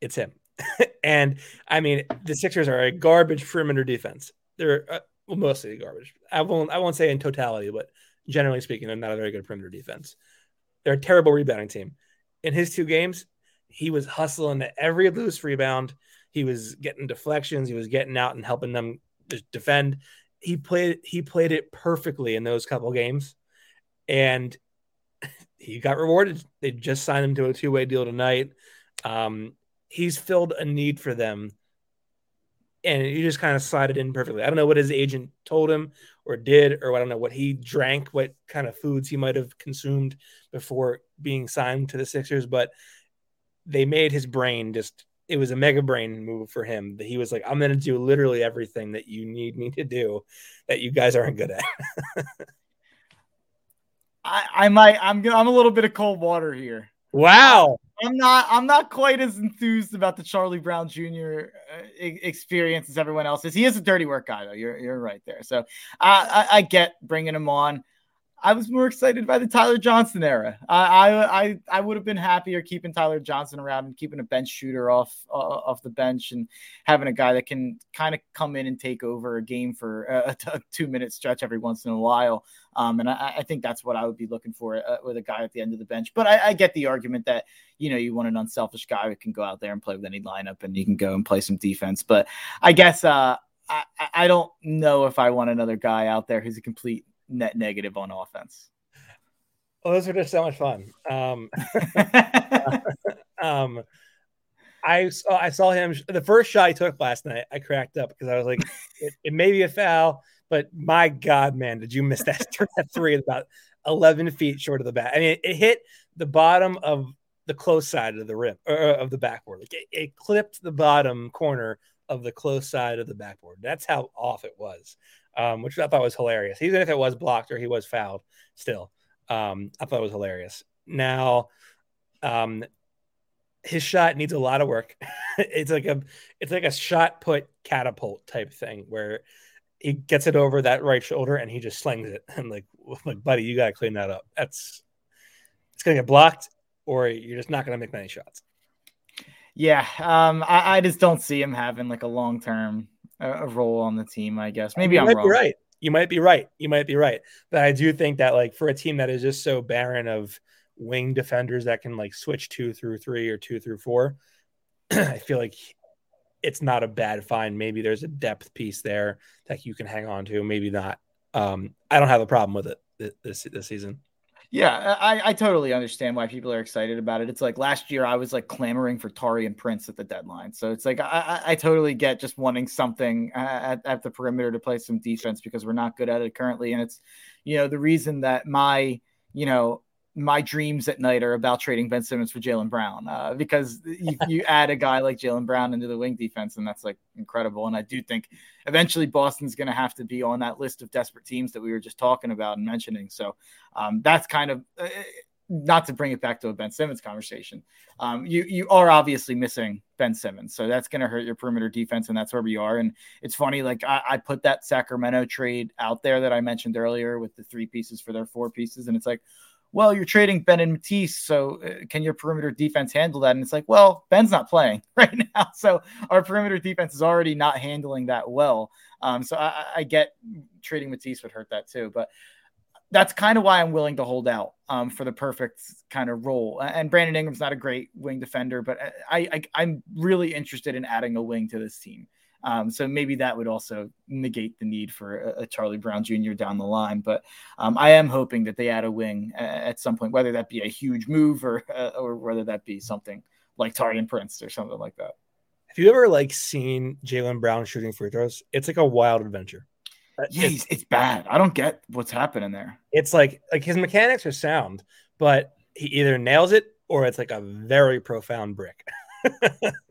it's him. and I mean, the Sixers are a garbage perimeter defense. They're uh, well, mostly garbage. I won't I won't say in totality, but generally speaking, they're not a very good perimeter defense. They're a terrible rebounding team. In his two games, he was hustling at every loose rebound. He was getting deflections. He was getting out and helping them defend. He played he played it perfectly in those couple games, and he got rewarded. They just signed him to a two way deal tonight. Um, he's filled a need for them, and he just kind of slided in perfectly. I don't know what his agent told him or did, or I don't know what he drank, what kind of foods he might have consumed before being signed to the Sixers, but they made his brain just it was a mega brain move for him he was like i'm going to do literally everything that you need me to do that you guys aren't good at I, I might I'm I'm a little bit of cold water here. wow I'm not I'm not quite as enthused about the Charlie Brown Jr. uh, experience as everyone else is. He is a dirty work guy though. You're you're right there. So I I, I get bringing him on. I was more excited by the Tyler Johnson era. I I I, would have been happier keeping Tyler Johnson around and keeping a bench shooter off uh, off the bench and having a guy that can kind of come in and take over a game for a, two minute stretch every once in a while. Um, and I, I think that's what I would be looking for uh, with a guy at the end of the bench. But I, I get the argument that you know you want an unselfish guy who can go out there and play with any lineup and you can go and play some defense. But I guess uh, I- I don't know if I want another guy out there who's a complete net negative on offense. well, those are just so much fun um um I saw I saw him the first shot he took last night. I cracked up because I was like, it, it may be a foul, but my God, man, did you miss that, that three about eleven feet short of the back? I mean, it, it hit the bottom of the close side of the rim or of the backboard. Like it, it clipped the bottom corner of the close side of the backboard. That's how off it was, um, which I thought was hilarious. Even if it was blocked or he was fouled, still, um, I thought it was hilarious. Now, um, his shot needs a lot of work. it's like a it's like a shot put catapult type thing where he gets it over that right shoulder and he just slings it. And like like buddy, you gotta clean that up. That's it's gonna get blocked or you're just not gonna make many shots. yeah, um, I, I just don't see him having like a long term uh, role on the team. I guess maybe you I'm might wrong. be right. You might be right. You might be right. But I do think that like for a team that is just so barren of wing defenders that can like switch two through three or two through four, I feel like it's not a bad find. Maybe there's a depth piece there that you can hang on to. Maybe not. Um, I don't have a problem with it this this season. Yeah, I, I totally understand why people are excited about it. It's like last year I was like clamoring for Taurean Prince at the deadline. So it's like I, I, totally get just wanting something at, at the perimeter to play some defense because we're not good at it currently. And it's, you know, the reason that my, you know, my dreams at night are about trading Ben Simmons for Jaylen Brown uh, because you, you add a guy like Jaylen Brown into the wing defense, and that's like incredible. And I do think eventually Boston's going to have to be on that list of desperate teams that we were just talking about and mentioning. So um, that's kind of uh, not to bring it back to a Ben Simmons conversation. Um, you you are obviously missing Ben Simmons, so that's going to hurt your perimeter defense, and that's where we are. And it's funny, like I, I put that Sacramento trade out there that I mentioned earlier with the three pieces for their four pieces, and it's like well, you're trading Ben and Matisse, so uh, can your perimeter defense handle that? And it's like, well, Ben's not playing right now, so our perimeter defense is already not handling that well. Um, so I, I get trading Matisse would hurt that too, but that's kind of why I'm willing to hold out um, for the perfect kind of role. And Brandon Ingram's not a great wing defender, but I, I I'm really interested in adding a wing to this team. Um, so maybe that would also negate the need for a, a Charlie Brown Jr. down the line. But um, I am hoping that they add a wing at some point, whether that be a huge move or uh, or whether that be something like Taurean Prince or something like that. Have you ever like seen Jaylen Brown shooting free throws? It's like a wild adventure. Uh, yeah, it's, it's bad. I don't get what's happening there. It's like like his mechanics are sound, but he either nails it or it's like a very profound brick.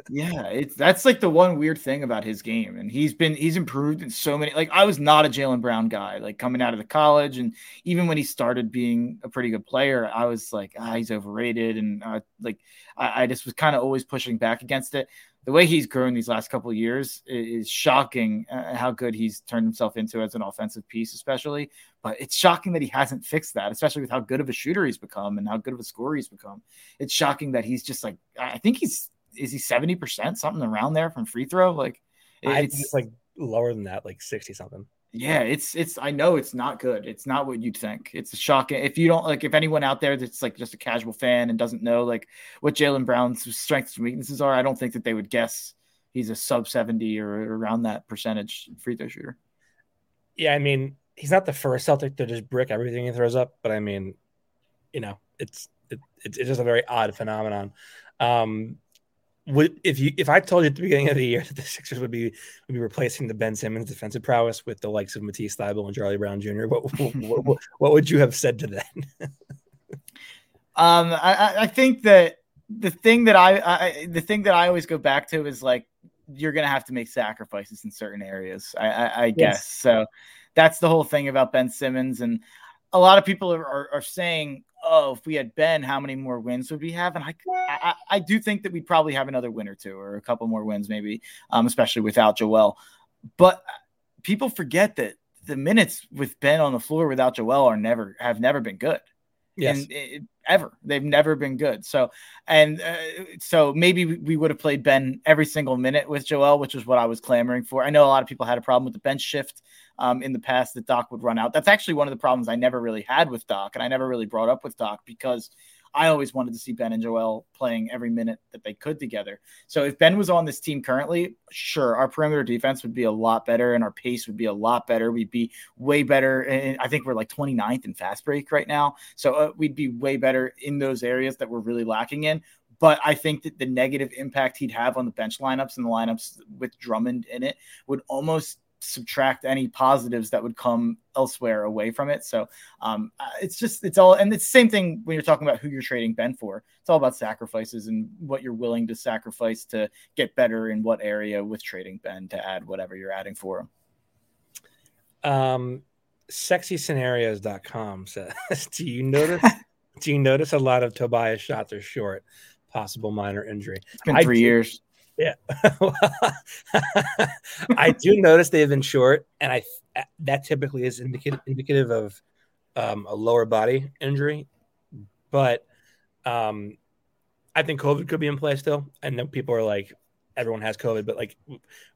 yeah, it's that's like the one weird thing about his game, and he's been he's improved in so many. Like I was not a Jaylen Brown guy, like coming out of the college, and even when he started being a pretty good player, I was like, ah, he's overrated, and uh, like I, I just was kind of always pushing back against it. The way he's grown these last couple years is, shocking. Uh, how good he's turned himself into as an offensive piece, especially. But it's shocking that he hasn't fixed that, especially with how good of a shooter he's become and how good of a scorer he's become. It's shocking that he's just like I think he's is he 70% something around there from free throw? Like it's, it's like lower than that like 60 something yeah it's it's i know it's not good. It's not what you'd think. It's a shocking if you don't like if anyone out there that's like just a casual fan and doesn't know like what Jaylen brown's strengths and weaknesses are i don't think that they would guess he's a sub 70 or around that percentage free throw shooter. Yeah i mean he's not the first celtic to just brick everything he throws up but i mean you know it's it, it's just a very odd phenomenon. Um would if you if I told you at the beginning of the year that the Sixers would be would be replacing the Ben Simmons defensive prowess with the likes of Matisse Thybulle and Charlie Brown Jr., what what, what, what would you have said to that? um, I, I think that the thing that I, I the thing that I always go back to is like you're gonna have to make sacrifices in certain areas. I, I, I guess so. That's the whole thing about Ben Simmons, and a lot of people are, are, are saying oh, if we had Ben, how many more wins would we have? And I, I, I do think that we'd probably have another win or two, or a couple more wins, maybe, um, especially without Joel. But people forget that the minutes with Ben on the floor without Joel are never have never been good. Yes. And it, ever. They've never been good. So, and uh, so maybe we would have played Ben every single minute with Joel, which is what I was clamoring for. I know a lot of people had a problem with the bench shift um, in the past that Doc would run out. That's actually one of the problems I never really had with Doc, and I never really brought up with Doc because I always wanted to see Ben and Joel playing every minute that they could together. So if Ben was on this team currently, sure, our perimeter defense would be a lot better and our pace would be a lot better. We'd be way better. And I think we're like 29th in fast break right now. So uh, we'd be way better in those areas that we're really lacking in. But I think that the negative impact he'd have on the bench lineups and the lineups with Drummond in it would almost subtract any positives that would come elsewhere away from it. So um, uh, it's just it's all and it's the same thing when you're talking about who you're trading Ben for. It's all about sacrifices and what you're willing to sacrifice to get better in what area with trading Ben to add whatever you're adding for him. Um, sexyscenarios.com says, do you notice do you notice a lot of Tobias shots are short? Possible minor injury. It's been three I years. Yeah. I do notice they've been short, and I that typically is indicative indicative of um, a lower body injury. But um, I think COVID could be in play still. I know people are like, everyone has COVID, but like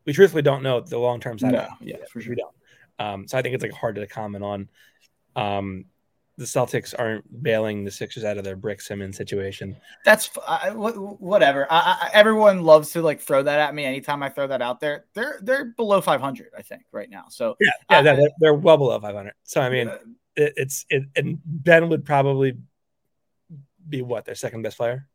we truthfully don't know the long term side. No, yeah, for sure. We don't. Um, so I think it's like hard to comment on. Um, the Celtics aren't bailing the Sixers out of their Brick Simmons situation. That's whatever. I, I, everyone loves to like throw that at me anytime I throw that out there. They're they're below 500, I think, right now. So yeah, yeah, they're, they're, well below 500. So I mean, uh, it, it's it, and Ben would probably be what their second best player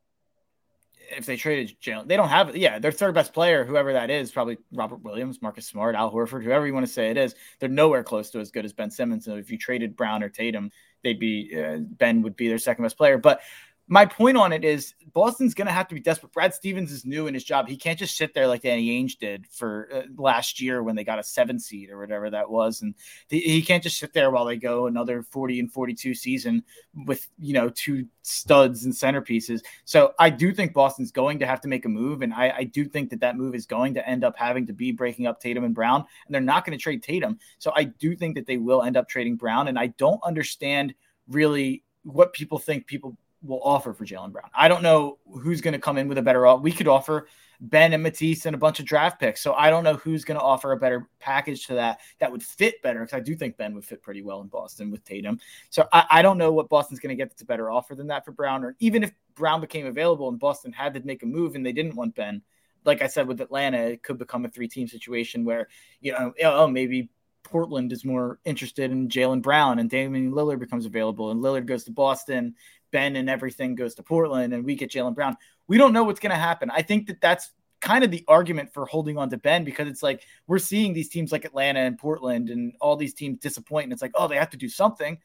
if they traded Jaylen, they don't have yeah, their third best player, whoever that is, probably Robert Williams, Marcus Smart, Al Horford, whoever you want to say it is. They're nowhere close to as good as Ben Simmons. So if you traded Brown or Tatum, they'd be uh, Ben would be their second best player. But my point on it is Boston's going to have to be desperate. Brad Stevens is new in his job. He can't just sit there like Danny Ainge did for uh, last year when they got a seven seed or whatever that was. And he can't just sit there while they go another 40 and 42 season with, you know, two studs and centerpieces. So I do think Boston's going to have to make a move. And I, I do think that that move is going to end up having to be breaking up Tatum and Brown. And they're not going to trade Tatum. So I do think that they will end up trading Brown. And I don't understand really what people think people will offer for Jaylen Brown. I don't know who's going to come in with a better offer. We could offer Ben and Matisse and a bunch of draft picks. So I don't know who's going to offer a better package to that that would fit better because I do think Ben would fit pretty well in Boston with Tatum. So I, I don't know what Boston's going to get that's a better offer than that for Brown. Or even if Brown became available and Boston had to make a move and they didn't want Ben, like I said with Atlanta, it could become a three team situation where you know oh, oh maybe Portland is more interested in Jaylen Brown and Damian Lillard becomes available and Lillard goes to Boston, Ben and everything goes to Portland and we get Jaylen Brown. We don't know what's going to happen. I think that that's kind of the argument for holding on to Ben because it's like we're seeing these teams like Atlanta and Portland and all these teams disappoint and it's like oh they have to do something.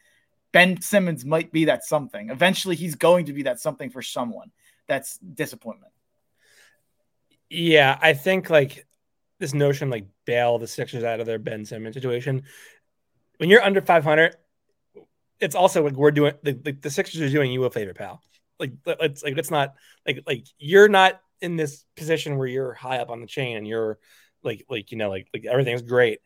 Ben Simmons might be that something. Eventually he's going to be that something for someone. That's disappointment. Yeah, I think like this notion like bail the Sixers out of their Ben Simmons situation. When you're under 500, it's also like we're doing the, the, the Sixers are doing you a favor, pal. Like it's like it's not like like you're not in this position where you're high up on the chain and you're like like you know like like everything's great.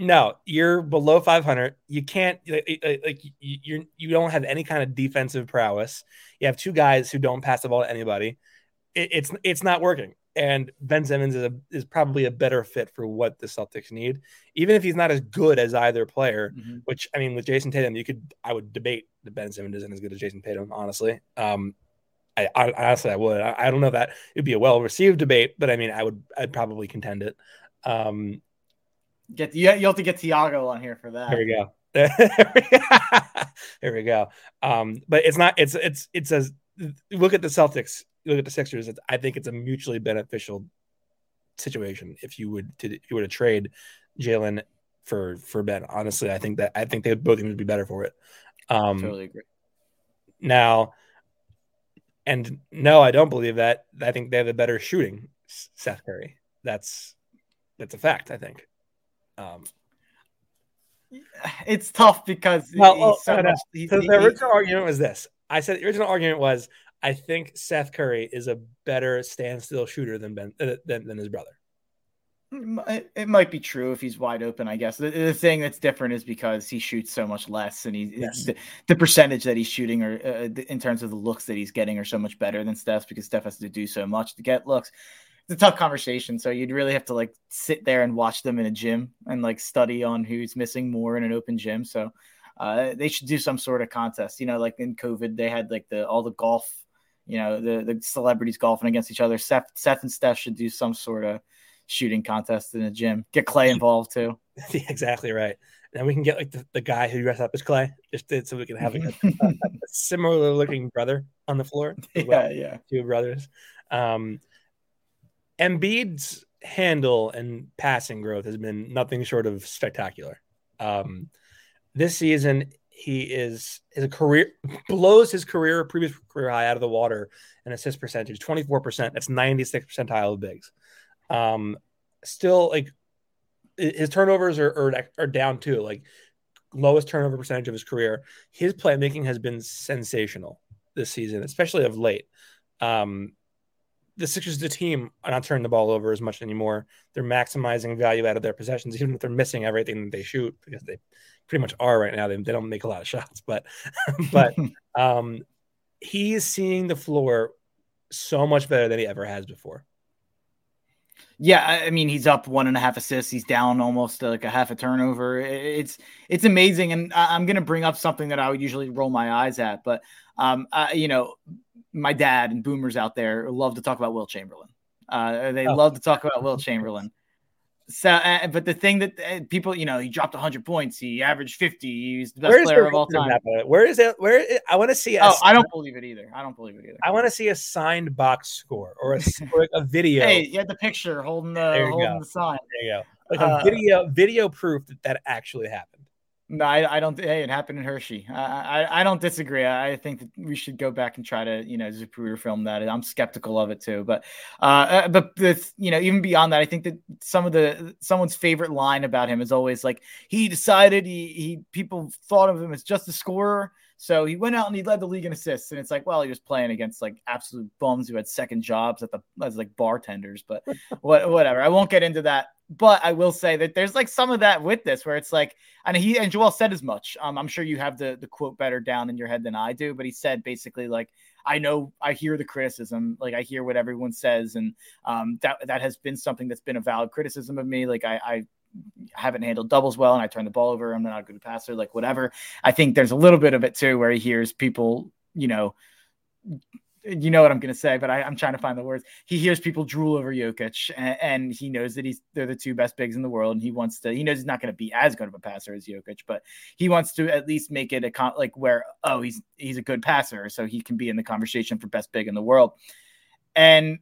No, you're below 500. You can't like, like you you don't have any kind of defensive prowess. You have two guys who don't pass the ball to anybody. It, it's it's not working and Ben Simmons is a, is probably a better fit for what the Celtics need, even if he's not as good as either player. Mm-hmm. Which I mean, with Jayson Tatum, you could I would debate that Ben Simmons isn't as good as Jayson Tatum. Honestly, um, I, I, honestly I would. I, I, don't know that it'd be a well received debate, but I mean, I would I'd probably contend it. Um, get you you have to get Tiago on here for that. There we go. there we go. Um, but it's not. It's it's it's a look at the Celtics look at the Sixers, I think it's a mutually beneficial situation if you would to, if you were to trade Jaylen for for Ben. Honestly, I think that I think they would both would be better for it. Um, totally agree. Now, and no, I don't believe that. I think they have a better shooting Seth Curry. That's that's a fact. I think. Um, it's tough because well, so, much, so the original argument was this. I said the original argument was I think Seth Curry is a better standstill shooter than Ben uh, than, than his brother. It, might be true if he's wide open. I guess the, the, thing that's different is because he shoots so much less, and he yes. the, the, percentage that he's shooting, or uh, in terms of the looks that he's getting, are so much better than Steph's because Steph has to do so much to get looks. It's a tough conversation, so you'd really have to like sit there and watch them in a gym and like study on who's missing more in an open gym. So uh, they should do some sort of contest. You know, like in COVID, they had like the all the golf you know the the celebrities golfing against each other. Seth, Seth and Steph should do some sort of shooting contest in the gym. Get Clay involved too. exactly right. And we can get like the, the guy who dressed up as Clay, just so we can have like a, a, a similar looking brother on the floor. Yeah, well, yeah, two brothers. Um, Embiid's handle and passing growth has been nothing short of spectacular. Um, this season, he is his career blows his career previous career high out of the water and assist percentage 24% that's 96 percentile of bigs. Um still like his turnovers are, are, are down too like lowest turnover percentage of his career. His playmaking has been sensational this season especially of late. Um the Sixers, the team, are not turning the ball over as much anymore. They're maximizing value out of their possessions, even if they're missing everything that they shoot, because they pretty much are right now. They, they don't make a lot of shots, but but um, he's seeing the floor so much better than he ever has before. Yeah, I mean he's up one and a half assists. He's down almost like a half a turnover. It's it's amazing, and I'm going to bring up something that I would usually roll my eyes at, but um, uh, you know, my dad and boomers out there love to talk about Wilt Chamberlain. Uh, they oh. love to talk about Wilt Chamberlain. So, uh, but the thing that uh, people, you know, he dropped 100 points. He averaged 50. He's the best player of all time. Where is it? Where is, I want to see. oh, I don't believe it either. I don't believe it either. I want to see a signed box score or a, a video. hey, you had the picture holding the holding go. the sign. There you go. Like a uh, video video proof that that actually happened. No, I, I, don't. Hey, it happened in Hershey. I, I, I don't disagree. I, I, think that we should go back and try to, you know, Zapruder film that. I'm skeptical of it too. But, uh, uh but the, you know, even beyond that, I think that some of the someone's favorite line about him is always like he decided he he people thought of him as just a scorer. So he went out and he led the league in assists, and it's like, well, he was playing against like absolute bums who had second jobs at the as like bartenders. But what, whatever. I won't get into that but I will say that there's like some of that with this where it's like, and he and Joel said as much. Um, I'm sure you have the the quote better down in your head than I do, but he said basically like, I know I hear the criticism, like I hear what everyone says, and um, that that has been something that's been a valid criticism of me. Like I, I haven't handled doubles well, and I turn the ball over. I'm not a good passer, like whatever. I think there's a little bit of it too where he hears people, you know you know what I'm going to say, but I, am trying to find the words. He hears people drool over Jokic, and, and, he knows that he's they're the two best bigs in the world, and he wants to. He knows he's not going to be as good of a passer as Jokic, but he wants to at least make it a con- like where oh he's he's a good passer, so he can be in the conversation for best big in the world, and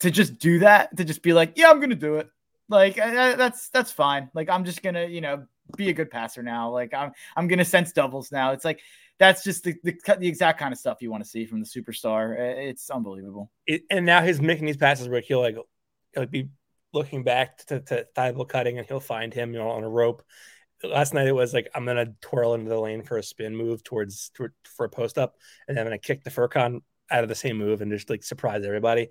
to just do that, to just be like, yeah, I'm going to do it. Like uh, that's that's fine. Like I'm just gonna you know be a good passer now. Like I'm I'm gonna sense doubles now. It's like that's just the, the, the exact kind of stuff you want to see from the superstar. It's unbelievable. It, and now he's making these passes where he'll like he'll be looking back to, to Thybulle cutting and he'll find him, you know, on a rope. Last night it was like I'm gonna twirl into the lane for a spin move towards toward, for a post up, and then I'm gonna kick the Furkan out of the same move and just like surprise everybody.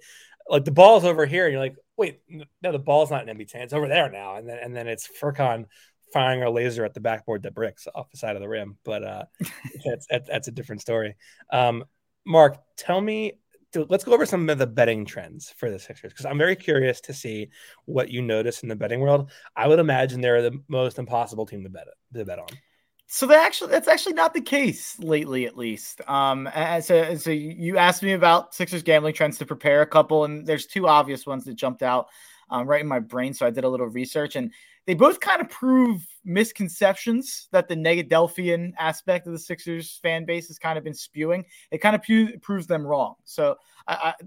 Like the ball's over here, and you're like, wait, no, the ball's not in Embiid's. It's over there now, and then and then it's Furkan firing a laser at the backboard that bricks off the side of the rim. But uh, that's, that's, that's a different story. Um, Mark, tell me. Let's go over some of the betting trends for the Sixers because I'm very curious to see what you notice in the betting world. I would imagine they're the most impossible team to bet to bet on. So that actually that's actually not the case lately, at least. Um, so so you asked me about Sixers gambling trends to prepare a couple, and there's two obvious ones that jumped out um, right in my brain. So I did a little research, and they both kind of prove misconceptions that the Negadelphian aspect of the Sixers fan base has kind of been spewing. It kind of pu- proves them wrong. So,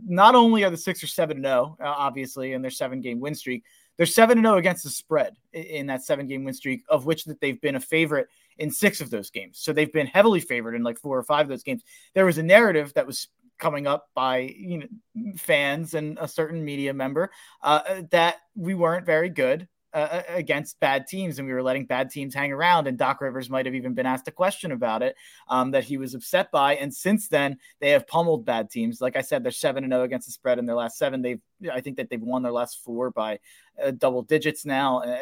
not only are the Sixers 7 0, uh, obviously, in their seven game win streak, they're 7 0 against the spread in, in that seven game win streak, of which that they've been a favorite in six of those games. So, they've been heavily favored in like four or five of those games. There was a narrative that was coming up by you know fans and a certain media member uh, that we weren't very good uh, against bad teams and we were letting bad teams hang around. And Doc Rivers might have even been asked a question about it um, that he was upset by. And since then, they have pummeled bad teams. Like I said, they're 7 0 against the spread in their last seven. They've, I think that they've won their last four by uh, double digits now. Uh,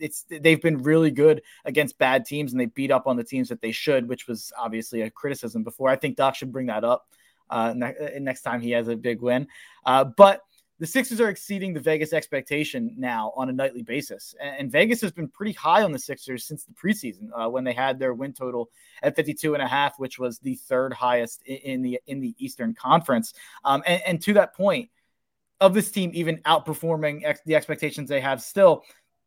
it's they've been really good against bad teams and they beat up on the teams that they should, which was obviously a criticism before. I think Doc should bring that up uh, ne- next time he has a big win. Uh, but the Sixers are exceeding the Vegas expectation now on a nightly basis. And, Vegas has been pretty high on the Sixers since the preseason uh, when they had their win total at 52 and a half, which was the third highest in, the in the Eastern Conference. Um, and, and, to that point, of this team even outperforming ex- the expectations they have still,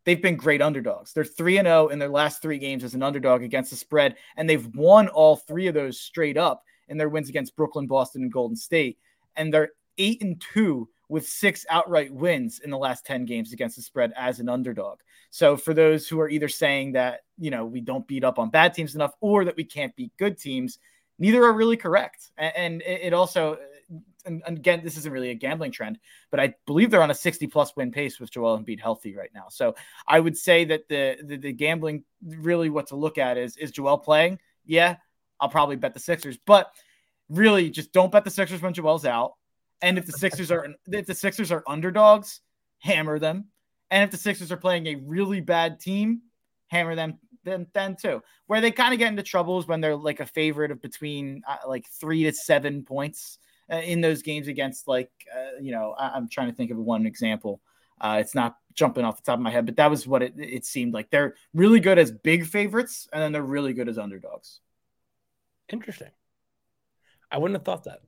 they've been great underdogs. They're 3 and 0 in their last 3 games as an underdog against the spread and they've won all 3 of those straight up in their wins against Brooklyn, Boston and Golden State. And they're 8 and 2 with six outright wins in the last 10 games against the spread as an underdog. So for those who are either saying that, you know, we don't beat up on bad teams enough or that we can't beat good teams, neither are really correct. And, it also, and again, this isn't really a gambling trend, but I believe they're on a 60 plus win pace with Joel Embiid healthy right now. So I would say that the, the, the gambling really what to look at is, is Joel playing? Yeah, I'll probably bet the Sixers, but really just don't bet the Sixers when Joel's out and if the Sixers are if the Sixers are underdogs, hammer them. And if the Sixers are playing a really bad team, hammer them then then too. Where they kind of get into troubles when they're like a favorite of between uh, like three to seven points uh, in those games against like uh, you know I- am trying to think of one example. Uh, it's not jumping off the top of my head, but that was what it, it seemed like. They're really good as big favorites, and then they're really good as underdogs. Interesting. I wouldn't have thought that.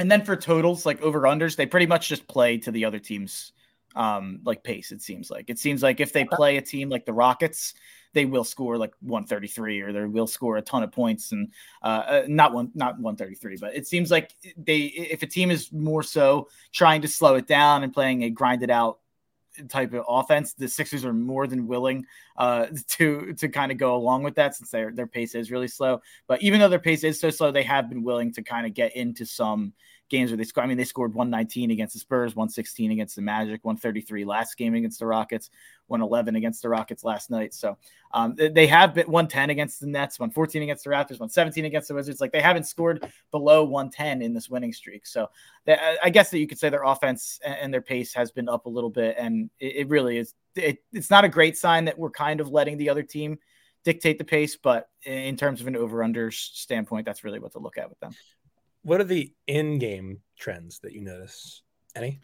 And then for totals, like over unders, they pretty much just play to the other team's um like pace. It seems like it seems like if they play a team like the Rockets, they will score like 133 or they will score a ton of points and uh, uh not one not 133 but it seems like they if a team is more so trying to slow it down and playing a grinded out type of offense the sixers are more than willing uh, to to kind of go along with that since their their pace is really slow but even though their pace is so slow they have been willing to kind of get into some games where they score. I mean, they scored 119 against the Spurs, 116 against the Magic, 133 last game against the Rockets, 111 against the Rockets last night. So um, they have been 110 against the Nets, 114 against the Raptors, 117 against the Wizards. Like they haven't scored below 110 in this winning streak. So they, I guess that you could say their offense and their pace has been up a little bit, and it, it really is. It, it's not a great sign that we're kind of letting the other team dictate the pace, but in terms of an over under standpoint, that's really what to look at with them what are the in-game trends that you notice? Any?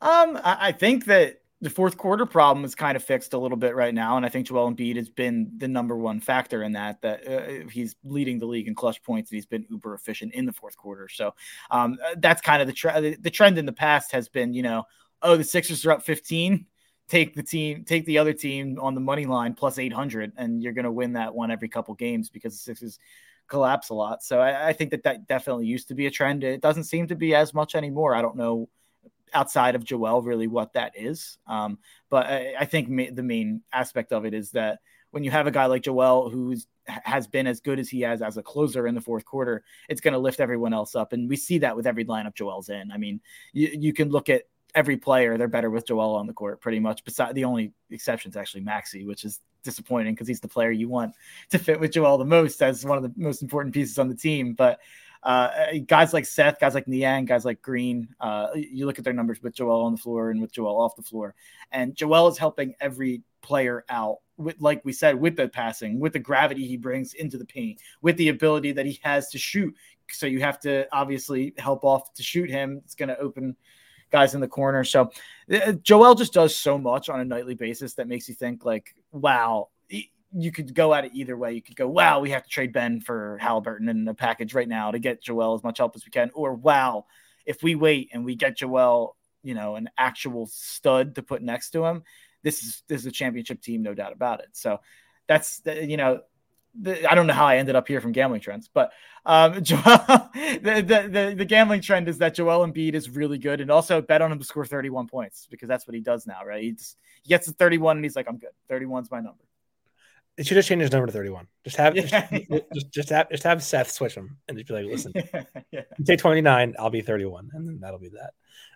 Um, I, I think that the fourth quarter problem is kind of fixed a little bit right now, and I think Joel Embiid has been the number one factor in that. That uh, he's leading the league in clutch points, and he's been uber efficient in the fourth quarter. So um, uh, that's kind of the trend. The trend in the past has been, you know, oh, the Sixers are up 15. Take the team, take the other team on the money line plus 800, and you're going to win that one every couple games because the Sixers collapse a lot. So I, I think that that definitely used to be a trend. It doesn't seem to be as much anymore. I don't know outside of Joel really what that is. Um, but I, I think ma- the main aspect of it is that when you have a guy like Joel who's has been as good as he has as a closer in the fourth quarter, it's going to lift everyone else up, and we see that with every lineup Joel's in. I mean, you, you can look at every player; they're better with Joel on the court, pretty much. Besides, the only exception is actually Maxey, which is disappointing because he's the player you want to fit with Joel the most as one of the most important pieces on the team. But uh, guys like Seth, guys like Niang, guys like Green, uh, you look at their numbers with Joel on the floor and with Joel off the floor, and Joel is helping every player out with, like we said, with the passing, with the gravity he brings into the paint, with the ability that he has to shoot. So you have to obviously help off to shoot him. It's going to open guys in the corner. So uh, Joel just does so much on a nightly basis that makes you think like, wow, you could go at it either way. You could go, wow, we have to trade Ben for Haliburton in a package right now to get Joel as much help as we can. Or, wow, if we wait and we get Joel, you know, an actual stud to put next to him, this is this is a championship team, no doubt about it. So that's you know, I don't know how I ended up here from gambling trends, but um, Joel, the, the, the the gambling trend is that Joel Embiid is really good, and also bet on him to score 31 points because that's what he does now, right? He, just, he gets to 31 and he's like, I'm good. 31's my number. They should have changed his number to 31. Just have yeah. just, just, just have just have Seth switch him and just be like, listen, yeah, yeah. say 29, I'll be 31, and then that'll be that.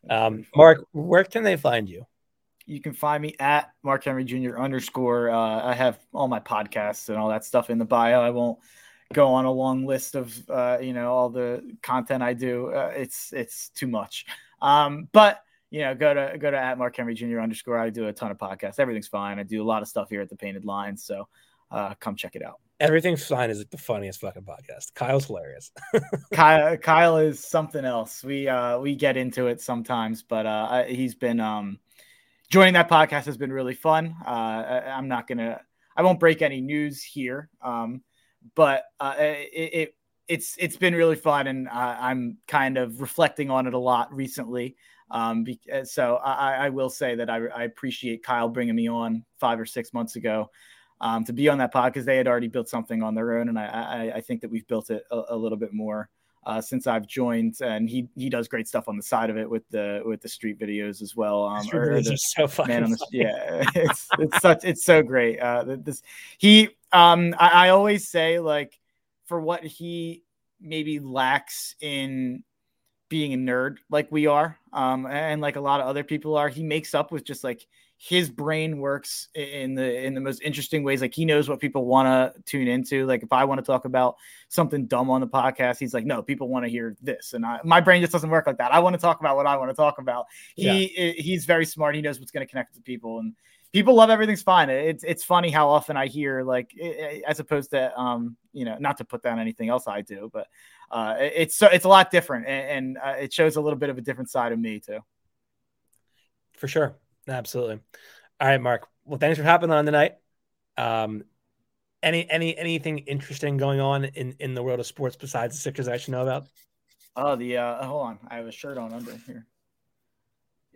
Um, Mark, where can they find you? You can find me at Mark Henry Jr. underscore. Uh, I have all my podcasts and all that stuff in the bio. I won't go on a long list of uh, you know all the content I do. Uh, it's it's too much. Um, but you know, go to go to at Mark Henry Jr. underscore. I do a ton of podcasts. Everything's fine. I do a lot of stuff here at the Painted Line. So uh, come check it out. Everything's fine is like the funniest fucking podcast. Kyle's hilarious. Kyle, Kyle is something else. We uh, we get into it sometimes, but uh, he's been um, joining that podcast has been really fun. Uh, I, am not gonna, I won't break any news here, um, but uh, it, it it's it's been really fun, and uh, I'm kind of reflecting on it a lot recently. Um, so I, I will say that I, I appreciate Kyle bringing me on five or six months ago um, to be on that pod because they had already built something on their own, and I, I, I think that we've built it a, a little bit more uh, since I've joined, and he he does great stuff on the side of it with the with the street videos as well. Um, or the, so fucking the, yeah, it's it's such it's so great. Uh, this he um I, I always say like for what he maybe lacks in being a nerd like we are um and like a lot of other people are he makes up with just like his brain works in the in the most interesting ways. Like he knows what people want to tune into. Like if I want to talk about something dumb on the podcast, he's like, no, people want to hear this, and I, my brain just doesn't work like that. I want to talk about what I want to talk about. He yeah. he's very smart. He knows what's going to connect to people, and people love everything's fine. It's it's funny how often I hear like as opposed to um you know not to put down anything else I do, but uh it's so it's a lot different, and, and uh, it shows a little bit of a different side of me too. For sure. Absolutely. All right, Mark. Well, thanks for hopping on tonight. Um, any any anything interesting going on in in the world of sports besides the Sixers I should know about? Oh, the uh, hold on, I have a shirt on under here.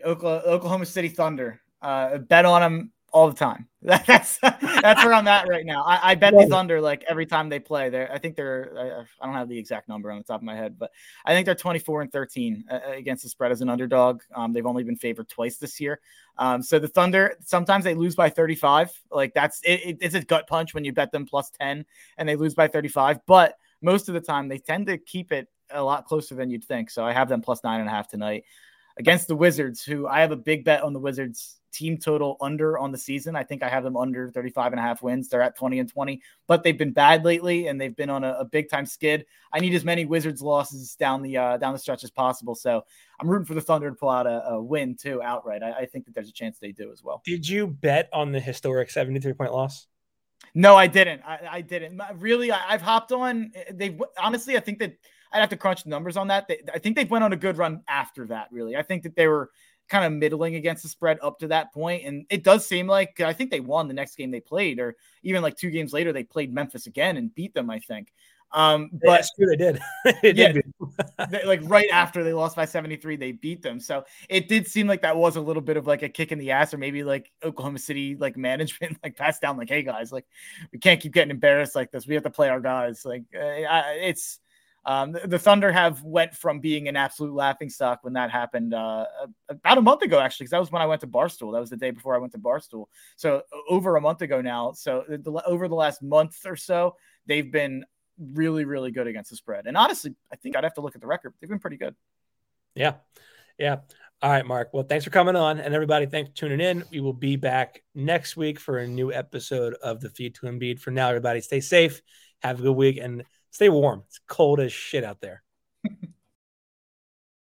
Oklahoma City Thunder. Uh, bet on them all the time. That's that's where I'm at right now. I, I bet the Thunder like every time they play. There, I think they're. I, I, don't have the exact number on the top of my head, but I think they're 24 and 13 uh, against the spread as an underdog. Um, they've only been favored twice this year. Um, so the Thunder sometimes they lose by 35. Like that's it, it, it's a gut punch when you bet them plus 10 and they lose by 35. But most of the time they tend to keep it a lot closer than you'd think. So I have them plus nine and a half tonight against the Wizards, who I have a big bet on the Wizards team total under on the season. I think I have them under 35 and a half wins. They're at 20 and 20, but they've been bad lately and they've been on a, a big time skid. I need as many Wizards losses down the uh, down the stretch as possible. So I'm rooting for the Thunder to pull out a, a win too outright. I, I, think that there's a chance they do as well. Did you bet on the historic 73 point loss? No, I didn't. I, I didn't. Really, I, have hopped on. They've honestly, I think that I'd have to crunch the numbers on that. They, I think they've went on a good run after that. Really, I think that they were kind of middling against the spread up to that point. And it does seem like I think they won the next game they played, or even like two games later, they played Memphis again and beat them, I think. Um, but That's true, they did. They Yeah. beat- they- like right after they lost by 73, they beat them. So it did seem like that was a little bit of like a kick in the ass, or maybe like Oklahoma City like management like passed down like, hey guys, like we can't keep getting embarrassed like this. We have to play our guys. Like uh, I, it's um, the, the Thunder have went from being an absolute laughing stock when that happened uh, about a month ago, actually, because that was when I went to Barstool. That was the day before I went to Barstool. So over a month ago now. So the, over the last month or so, they've been really, really good against the spread. And honestly, I think I'd have to look at the record. They've been pretty good. Yeah. Yeah. All right, Mark. Well, thanks for coming on. And everybody, thanks for tuning in. We will be back next week for a new episode of the Feed to Embiid. For now, everybody, stay safe, have a good week, and stay warm. It's cold as shit out there.